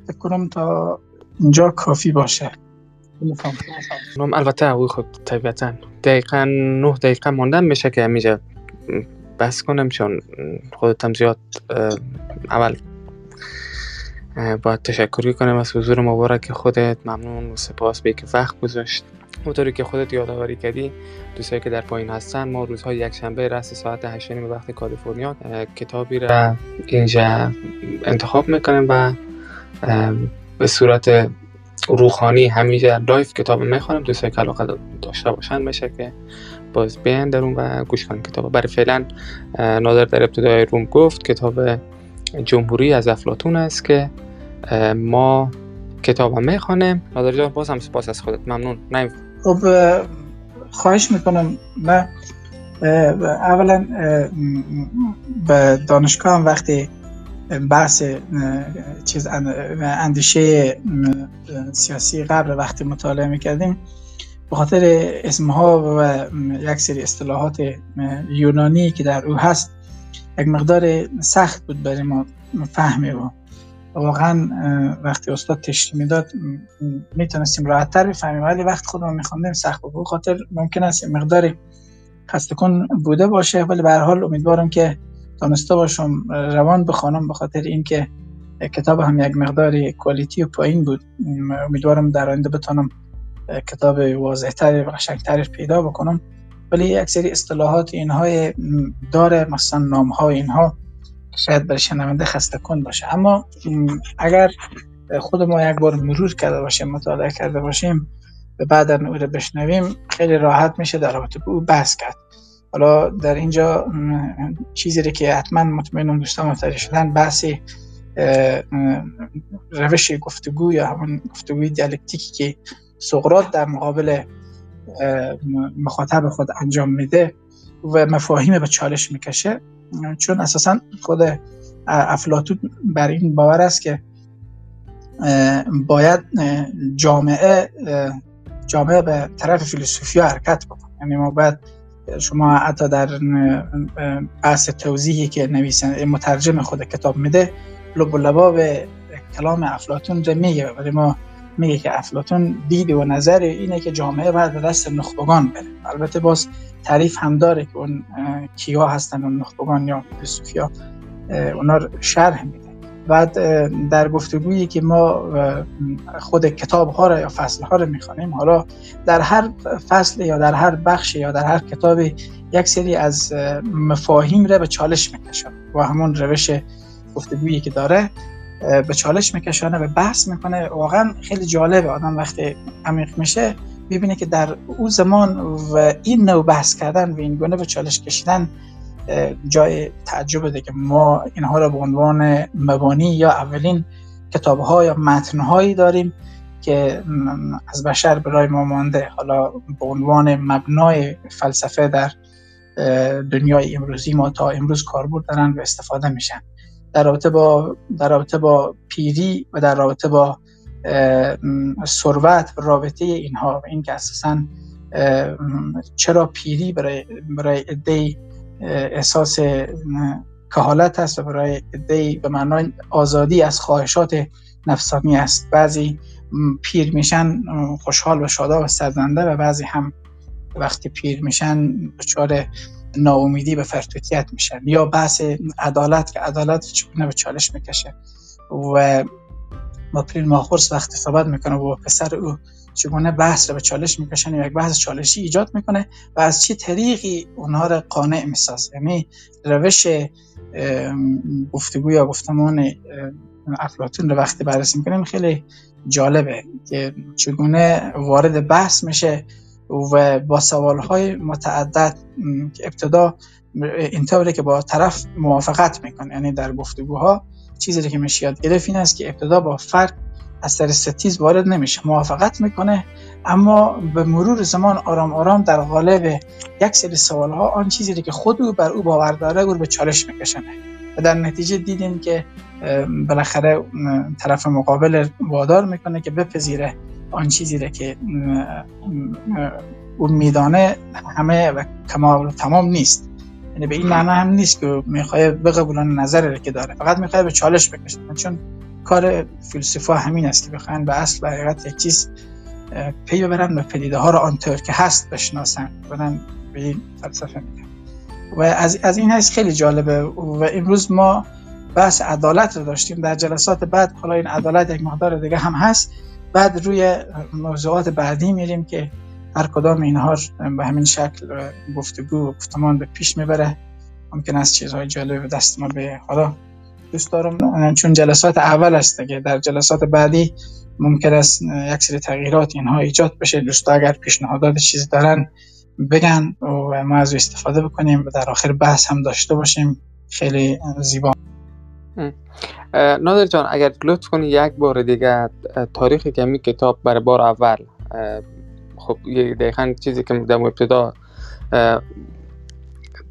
فکر کنم تا اینجا کافی باشه. البته اوی خود طبیعتا دقیقا نه دقیقه ماندن میشه که میشه بس کنم چون خودتم زیاد اول باید تشکری کنم از حضور مبارک خودت. ممنون و سپاس به که وقت گذاشت. اونطوری که خودت یادآوری کردی دوستایی که در پایین هستن ما روزهای یک شنبه رس ساعت 8 به وقت کالیفرنیا کتابی را اینجا انتخاب می‌کنیم و به صورت روحانی همیشه لایف کتاب می‌خوانم دوستایی که علاقه داشته باشن میشه که باز بیان درون و گوش کنن کتاب. برای فعلا نادر در ابتدای روم گفت کتاب جمهوری از افلاتون است که ما کتاب هم می‌خوانیم. نادر جان باز هم سپاس از خودت. ممنون. نه خب خواهش می‌کنم نه اولا به دانشگاه هم وقتی بحث چیز اندیشه سیاسی قبل وقتی مطالعه می‌کردیم به خاطر اسمها و یک سری اصطلاحات یونانی که در او هست یک مقدار سخت بود برای ما فهمه و واقعا وقتی استاد تشریح می‌داد می‌تونستیم راحت تر بفهمیم. ولی وقت خودمون میخوندیم سخت بود. خاطر ممکن است مقدار خسته کن بوده باشه. ولی به هر حال امیدوارم که دانسته باشم روان بخوانم به خاطر اینکه کتاب هم یک مقداری کوالیتی و پایین بود. امیدوارم در آینده بتونم کتاب واضحتر و قشنگتر پیدا بکنم. ولی یک سری اصطلاحات اینها داره. مثلا نام ها اینها. شاید برای شنونده خسته کن باشه. اما اگر خود ما یک بار مرور کرده باشیم مطالعه کرده باشیم و بعد او رو بشنویم خیلی راحت میشه در رابطه با او بحث کرد. حالا در اینجا چیزی که حتما مطمئنم دوستان متوجه شدن بحثی روش گفتگو یا همون گفتگوی دیالکتیکی که سقراط در مقابل مخاطب خود انجام میده و مفاهیم به چالش می‌کشه. چون اساسا خود افلاتون بر این باور است که باید جامعه جامعه به طرف فیلسوفیا حرکت بکنه. یعنی ما باید شما حتی در بحث توضیحی که نویسنده مترجم خود کتاب میده لب و به کلام افلاتون رو میگه ولی ما میگه که افلاتون دید و نظر اینه که جامعه باید به دست نخبگان بره. البته باز تعریف هم داره که اون کیا هستن اون نخبگان یا فیلسوفیا اونا رو شرح میده. بعد در گفتگویی که ما خود کتاب ها را یا فصل ها رو می‌خوانیم حالا در هر فصل یا در هر بخش یا در هر کتاب یک سری از مفاهیم را به چالش می‌کشن و همون روش گفتگویی که داره به چالش میکشانه و بحث می‌کنه. واقعا خیلی جالبه. آدم وقتی عمیق میشه ببینه که در او زمان و این نوع بحث کردن و این گونه به چالش کشیدن جای تعجب ده که ما اینها را به عنوان مبانی یا اولین کتاب ها یا متن هایی داریم که از بشر برای ما مانده. حالا به عنوان مبنای فلسفه در دنیای امروزی ما تا امروز کاربرد دارن و استفاده میشن. در رابطه با در رابطه با پیری و در رابطه با ثروت رابطه اینها و اینکه اساسا چرا پیری برای برای ادعی احساس کهالت است و برای ادعی به معنای آزادی از خواهشات نفسانی است. بعضی پیر میشن خوشحال و شاداب و سرزنده و بعضی هم وقتی پیر میشن دچار ناامیدی به فرتوتیت میشن یا بحث عدالت که عدالت چگونه به چالش می‌کشه و با پرین ماخورس وقتی صحبت می‌کنه و پسر او چگونه بحث رو به چالش می‌کشن یک بحث چالشی ایجاد می‌کنه و از چه طریقی اونها رو قانع می‌سازه. یعنی روش گفتگو یا گفتمان افلاتون رو وقتی بررسی می‌کنیم خیلی جالبه که چگونه وارد بحث میشه و با سوال های متعدد ابتدا اینطوره که با طرف موافقت می‌کنه. یعنی در گفتگوها چیزی که میشه یاد گرفت این است که ابتدا با فرد از سر ستیز وارد نمیشه. موافقت می‌کنه اما به مرور زمان آرام آرام در قالب یک سری سوال ها آن چیزی که خود او بر او باور داره او به چالش میکشنه و در نتیجه دیدیم که بالاخره طرف مقابل وادار می‌کنه که بپذیره آن چیزی که اون میدانه همه و کمال تمام نیست. یعنی به این معنا هم نیست که می‌خوای بقبولان نظر که داره. فقط می‌خوای به چالش بکشه چون کار فیلسوفا همین است که بخواین به اصل و حقیقت یک چیز پی ببرن و پدیده ها رو آنطور که هست بشناسن. بدن به این فلسفه میگن. و از, از این حیث خیلی جالبه. و امروز ما بحث عدالت رو داشتیم. در جلسات بعد حالا این عدالت یک مقدار دیگه هم هست. بعد روی موضوعات بعدی میریم که هر کدام اینها به همین شکل گفتگو و گفتمان به پیش می‌بره. ممکن است چیزهای جالب به دست ما به حالا دوست دارم چون جلسات اول است که در جلسات بعدی ممکن است یک سری تغییرات اینها ایجاد بشه. دوستا اگر پیشنهادات چیزی دارن بگن و ما از استفاده بکنیم و در آخر بحث هم داشته باشیم. خیلی زیبا. نادر جان اگر لطف کنی یک بار دیگه تاریخ کمی کتاب برای بار اول خب دقیقا چیزی که در ابتدا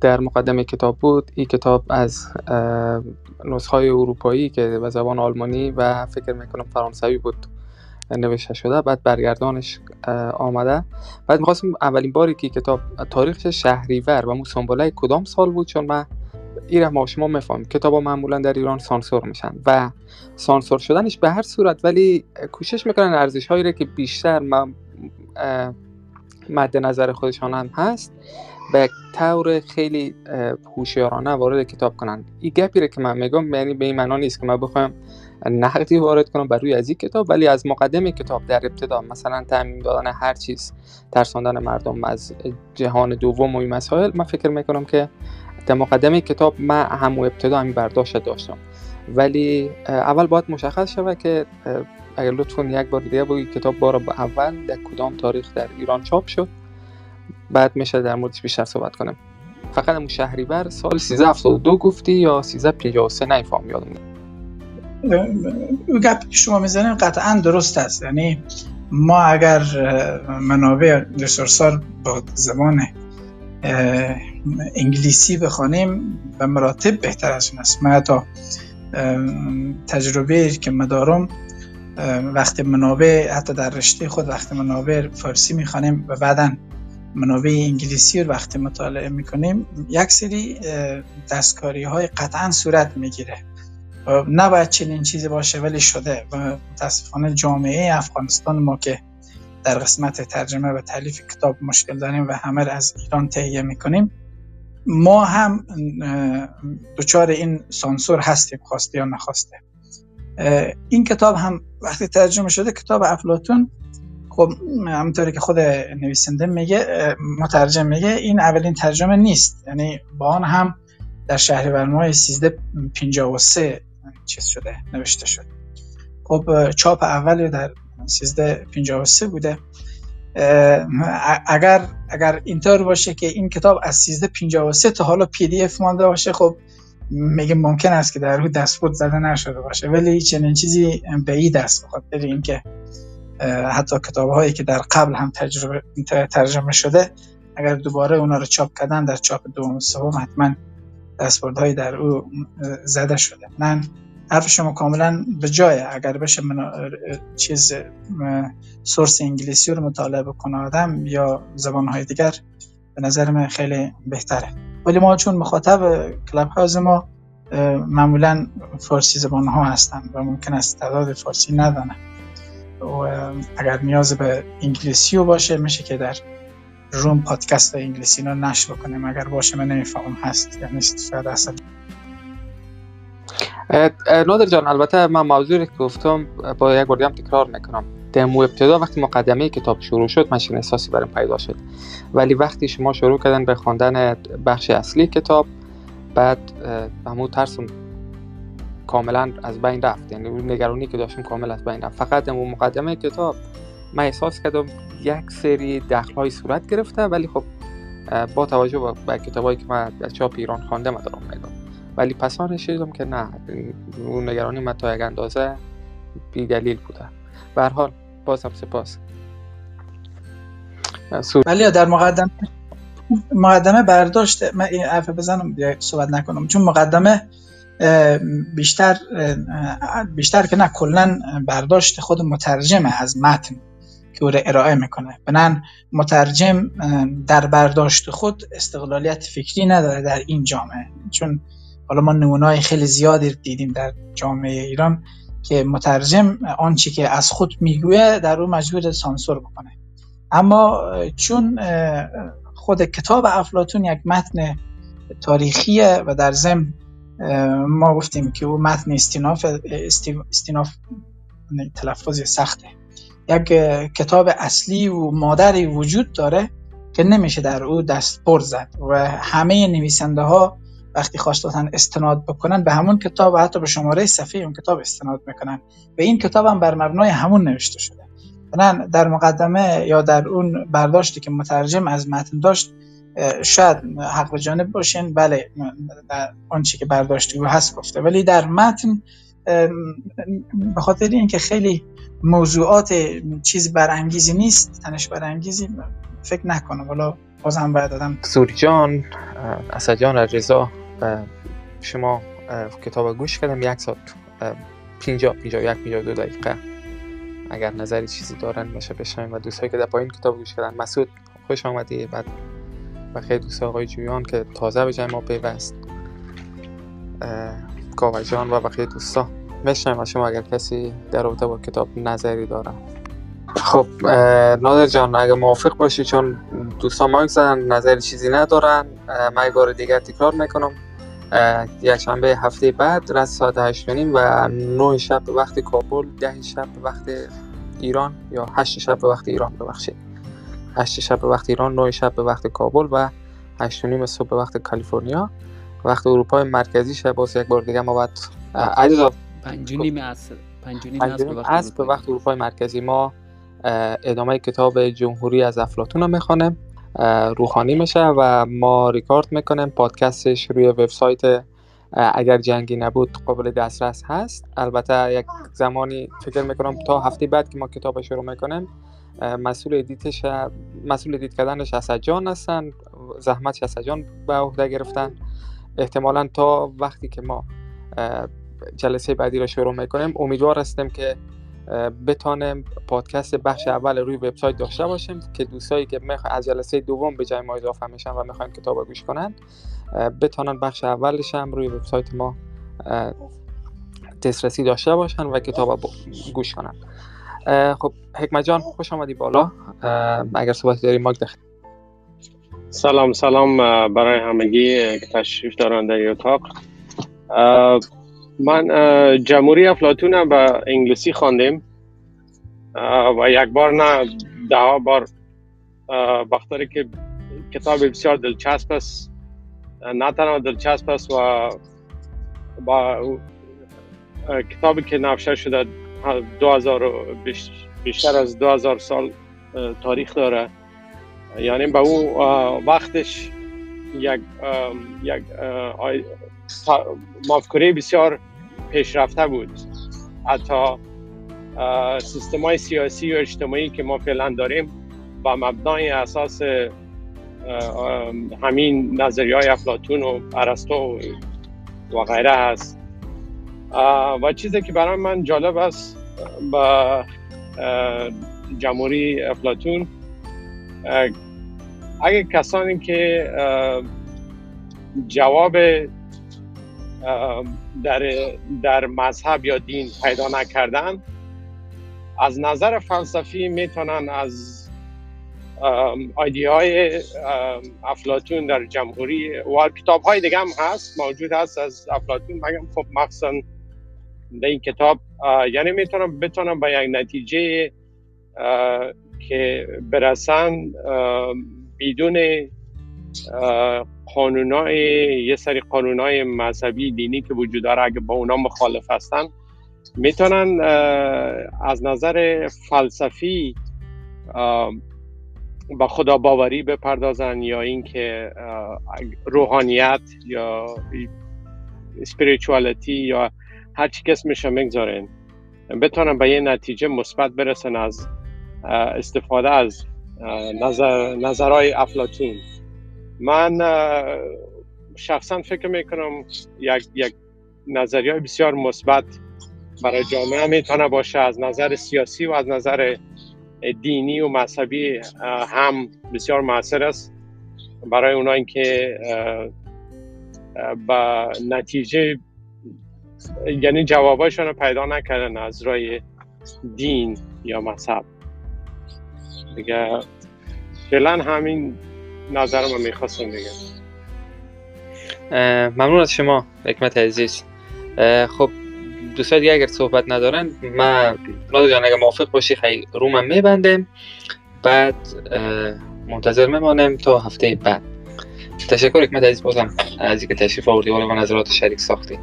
در مقدمه کتاب بود این کتاب از نسخه اروپایی که به زبان آلمانی و فکر می‌کنم فرانسوی بود نوشته شده. بعد برگردانش آمده. بعد می‌خواستم اولین باری که کتاب تاریخش شهریور و موسانباله کدام سال بود؟ چون من این ما شما میفهم. کتاب ها معمولا در ایران سانسور میشن و سانسور شدنش به هر صورت ولی کوشش می‌کنن ارزش هایی که بیشتر مد نظر خودشان هم هست به طور خیلی هوشیارانه وارد کتاب کنن این گپی که من میگم یعنی به این معنا نیست که من بخوام نقدی وارد کنم بر روی از این کتاب ولی از مقدمه کتاب در ابتدا مثلا تعمین دادن هر چیز ترساندن مردم از جهان دوم و این مسائل من فکر می‌کنم که در مقدمه کتاب من همو ابتدا همین برداشت داشتم. ولی اول باید مشخص شود که اگر لطفا یک بار دیگه بگی کتاب بار اول در کدام تاریخ در ایران چاپ شد. بعد میشه در موردش بیشتر صحبت کنم. فقط همون شهریور سال 1372 گفتی یا 1353 نمیفهم یادم گپ که شما می‌زنید قطعا درست است. یعنی ما اگر منابع رسورسال با زبان انگلیسی بخوانیم به مراتب بهتر از اون است. من تا تجربه که مدارم وقتی منابع حتی در رشته خود وقتی منابع فارسی می‌خوانیم و بعدا منابع انگلیسی رو وقتی مطالعه می‌کنیم. یک سری دستکاری های قطعا صورت می‌گیره. نباید چنین چیزی باشه ولی شده. و متاسفانه جامعه افغانستان ما که در قسمت ترجمه و تعلیف کتاب مشکل داریم و همه از ایران تهیه می‌کنیم. ما هم دچار این سانسور هستیم خواسته یا نخواسته. این کتاب هم وقتی ترجمه شده کتاب افلاتون خب همونطوری که خود نویسنده میگه مترجم میگه این اولین ترجمه نیست. یعنی با آن هم در شهریور ماه 1353 چیز شده نوشته شده. خب چاپ اول در 1353 بوده. اگر اگر اینطور باشه که این کتاب از 1353 تا حالا پی دی اف مانده باشه خب میگه ممکن است که در روی دستبرد زده نشده باشه؟ ولی چنین چیزی بعید است بخاطر اینکه حتی کتاب هایی که در قبل هم تجربه ترجمه شده اگر دوباره اونا رو چاپ کردن در چاپ دوم سوم حتما هایی در او زده شده. من حرف شما کاملا به جای اگر بشه من چیز سورس انگلیسی رو مطالعه بکنه آدم یا زبان های دیگر به نظر من خیلی بهتره. ولی ما چون مخاطب کلاب هاوز ما معمولا فارسی زبان ها هستن و ممکن است تعداد فارسی ندانه و اگر نیاز به انگلیسی باشه میشه که در روم پادکست انگلیسی رو نشر بکنیم. اگر باشه من نمیفهم هست یا نیست شاید اصلا. نادر جان البته من موضوعی که گفتم با یک بار تکرار می‌کنم دمو ابتدا وقتی مقدمه کتاب شروع شد من احساسی برام پیدا شد. ولی وقتی شما شروع کردن به خواندن بخش اصلی کتاب بعد همون ترسم کاملا از بین رفت. یعنی اون نگرانی که داشتم کامل از بین رفت. فقط اون مقدمه کتاب من احساس کردم یک سری دخل صورت گرفته ولی خب با توجه به کتابایی که من از چاپ ایران خوانده من دارم میگم ولی پسانش دیدم که نه اون نگرانی من تا یک اندازه بی دلیل بوده. به حال باز هم سپاس ولی در مقدمه مقدمه برداشت من این حرف بزنم صحبت نکنم. چون مقدمه بیشتر بیشتر که نه کلا برداشت خود مترجم از متن که او را ارائه می‌کنه. بنان مترجم در برداشت خود استقلالیت فکری نداره در این جامعه. چون حالا ما نمونای خیلی زیادی دیدیم در جامعه ایران. که مترجم آنچه که از خود می‌گویه در او مجبور سانسور بکنه. اما چون خود کتاب افلاتون یک متن تاریخیه و در ضمن ما گفتیم که او متن استیناف استیناف تلفظ سخته یک کتاب اصلی و مادری وجود داره که نمیشه در او دست پر زد و همه نویسنده ها وقتی خواستن استناد بکنن به همون کتاب و حتی به شماره صفحه اون کتاب استناد می‌کنن. و این کتاب هم بر مبنای همون نوشته شده. نه در مقدمه یا در اون برداشتی که مترجم از متن داشت شاید حق جانب باشین بله در آنچه که برداشتی او هست گفته. ولی در متن به خاطر اینکه خیلی موضوعات چیز برانگیزی نیست تنش برانگیزی فکر نکنم. والا بازم باید دادم سوری جان اسد رضا شما کتاب گوش کردم. یک ساعت پینجا پینجا یک پینجا دو دقیقه. اگر نظری چیزی دارن میشه بشنویم. و دوستایی که در پایین کتاب گوش کردن مسعود خوش آمدی. بعد و خیلی دوست آقای جویان که تازه به جای ما پیوست. کاوه جان و بقیه دوستا. بشنویم. و شما اگر کسی در رابطه با کتاب نظری دارن. خب نادر جان اگه موافق باشی چون دوستان مایک زدن نظری چیزی ندارن من بار دیگر تکرار می‌کنم. یک شنبه هفته بعد رس ساعت هشت و نه شب به وقت کابل ده شب به وقت ایران یا هشت شب به وقت ایران ببخشید. هشت شب به وقت ایران نه شب به وقت کابل و هشت نیم صبح به وقت کالیفرنیا. وقت اروپای مرکزی شب باز یک بار دیگه ما باید عزیزا پنج نیم عصر پنج به وقت اروپای مرکزی. ما ادامه کتاب جمهوری از افلاتون رو می‌خوانم روحانی میشه و ما ریکارد می‌کنیم پادکستش روی وبسایت اگر جنگی نبود قابل دسترس هست. البته یک زمانی فکر می‌کنم تا هفته بعد که ما کتاب شروع می‌کنیم مسئول ادیتش مسئول ادیت کردنش اسجان هستن زحمت اسجان به عهده گرفتن. احتمالا تا وقتی که ما جلسه بعدی رو شروع می‌کنیم امیدوار هستیم که بتانیم پادکست بخش اول روی وبسایت داشته باشیم که دوستایی که از جلسه دوم به جای ما اضافه میشن و می‌خواین کتاب گوش کنن بتانن بخش اولش هم روی وبسایت ما دسترسی داشته باشن و کتاب گوش کنن. خب حکمت جان خوش آمدی بالا. اگر صحبتی داری ماک دخل. سلام سلام برای همگی که تشریف دارن در اتاق. من جمهوری افلاتون به انگلیسی خواندیم. و یک بار نه ده بار بخاطر که کتاب بسیار دلچسب است. نه تنها دلچسب است و با کتابی که نفشه شده 2000 بیشتر از 2000 سال تاریخ داره. یعنی به اون وقتش یک یک مفکوره بسیار پیشرفته بود. حتی سیستم های سیاسی و اجتماعی که ما فعلا داریم با مبنای اساس همین نظریه های افلاتون و ارسطو و غیره هست. و چیزی که برای من جالب است با جمهوری افلاتون اگه کسانی که جواب در, در مذهب یا دین پیدا نکردن از نظر فلسفی می‌تونن از آیدی های افلاتون در جمهوری و کتاب های دیگه هم هست موجود هست از افلاتون مگم خب مخصوصا در این کتاب یعنی می‌تونم بتونم به یک نتیجه که برسن بدون قانونای یه سری قانونای مذهبی دینی که وجود داره اگه با اونا مخالف هستن می‌تونن از نظر فلسفی با خدا باوری بپردازن یا اینکه روحانیت یا اسپریچوالیتی یا هر چی که اسمش می‌گذارن بتونن به یه نتیجه مثبت برسن از استفاده از نظر نظرهای افلاتون من شخصا فکر می‌کنم یک, یک نظریه بسیار مثبت برای جامعه می‌تونه باشه. از نظر سیاسی و از نظر دینی و مذهبی هم بسیار موثر است. برای اونایی که با نتیجه یعنی جواباشون رو پیدا نکردن از رای دین یا مذهب. دیگه فعلا همین نظر رو می‌خواستم بگم. ممنون از شما حکمت عزیز. خب دوستان دیگه اگر صحبت ندارن من نادر جان اگر موافق باشی خیلی رومم میبندیم بعد منتظر میمانیم تا هفته بعد. تشکر حکمت عزیز بازم از اینکه تشریف آوردی و نظرات شریک ساختی.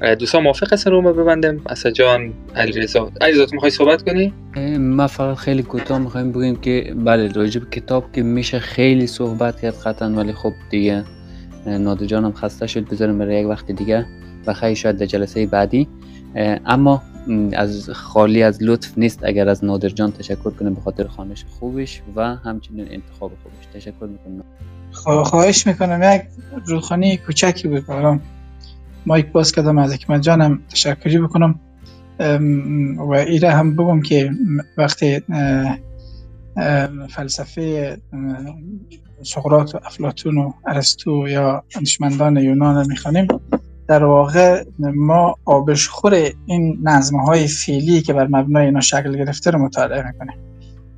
دوستان موافق هستن روم ببندیم اسد جان علیرضا. علیرضا تو می‌خوای صحبت کنی؟ ما فقط خیلی کوتاه می‌خوایم بگیم که بله راجب کتاب که میشه خیلی صحبت کرد قطعا ولی خب دیگه نادر جانم خسته شد بذاریم برای یک وقت دیگه و خیلی شاید در جلسه بعدی. اما از خالی از لطف نیست اگر از نادر جان تشکر کنیم به خاطر خانش خوبش و همچنین انتخاب خوبش. تشکر می‌کنم. خواهش می‌کنم یک رودخانه کوچکی بود برام مایک باز کردم از حکمت جانم تشکری بکنم. و ایره هم بگم که وقتی فلسفه سقراط و افلاتون و ارسطو یا دانشمندان یونان می‌خوانیم در واقع ما آبشخور این نظمه های فیلی که بر مبنای اینا شکل گرفته رو مطالعه می‌کنیم.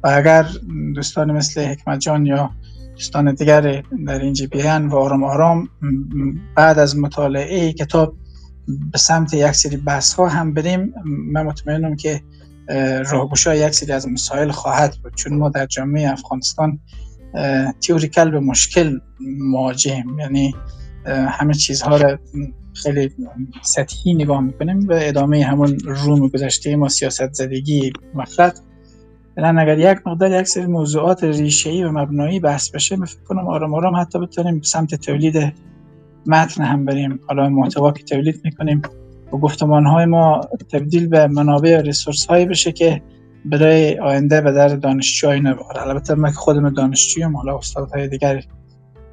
و اگر دوستان مثل حکمت جان یا دوستان دیگر در این بیان و آرام آرام بعد از مطالعه کتاب به سمت یک سری بحث ها هم بریم. من مطمئنم که راهگشای یک سری از مسائل خواهد بود. چون ما در جامعه افغانستان تیوریکل به مشکل مواجهیم. یعنی همه چیزها رو خیلی سطحی نگاه می‌کنیم به ادامه همون روم گذشته ما سیاست زدگی مفرد. بلن اگر یک مقدار یک سری موضوعات ریشه‌ای و مبنایی بحث بشه من فکر کنم آرام آرام حتی بتونیم سمت تولید متن هم بریم. حالا محتوا که تولید می‌کنیم. و گفتمان های ما تبدیل به منابع ریسورس هایی بشه که برای آینده به در دانشجوهای نباره البته من خودم دانشجویم حالا های دیگر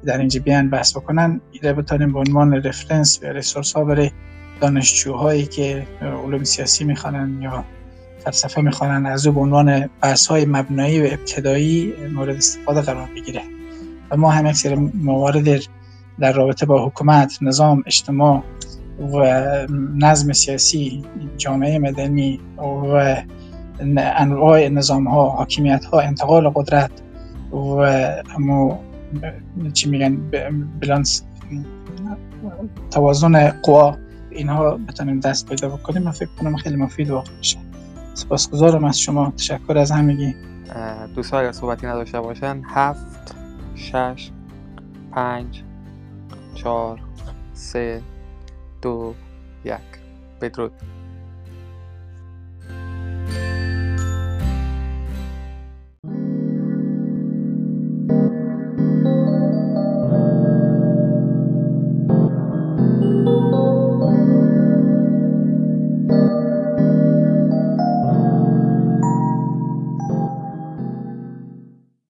در اینجا بیان بحث بکنن ایره بتانیم به عنوان رفرنس و ریسورس ها برای دانشجوهایی که علوم سیاسی می‌خوانن یا فلسفه می‌خوانن از او به عنوان بحث های مبنایی و ابتدایی مورد استفاده قرار بگیره و ما هم یک موارد در رابطه با حکومت نظام اجتماع و نظم سیاسی جامعه مدنی و انواع نظام ها حاکمیت ها انتقال قدرت و همو چی میگن بلانس توازن قوا اینها بتونیم دست پیدا بکنیم. من فکر کنم خیلی مفید واقع میشه. سپاسگزارم از شما. تشکر از همگی. دوستان اگر صحبتی نداشته باشن هفت شش پنج چهار سه دو یک. بدرود.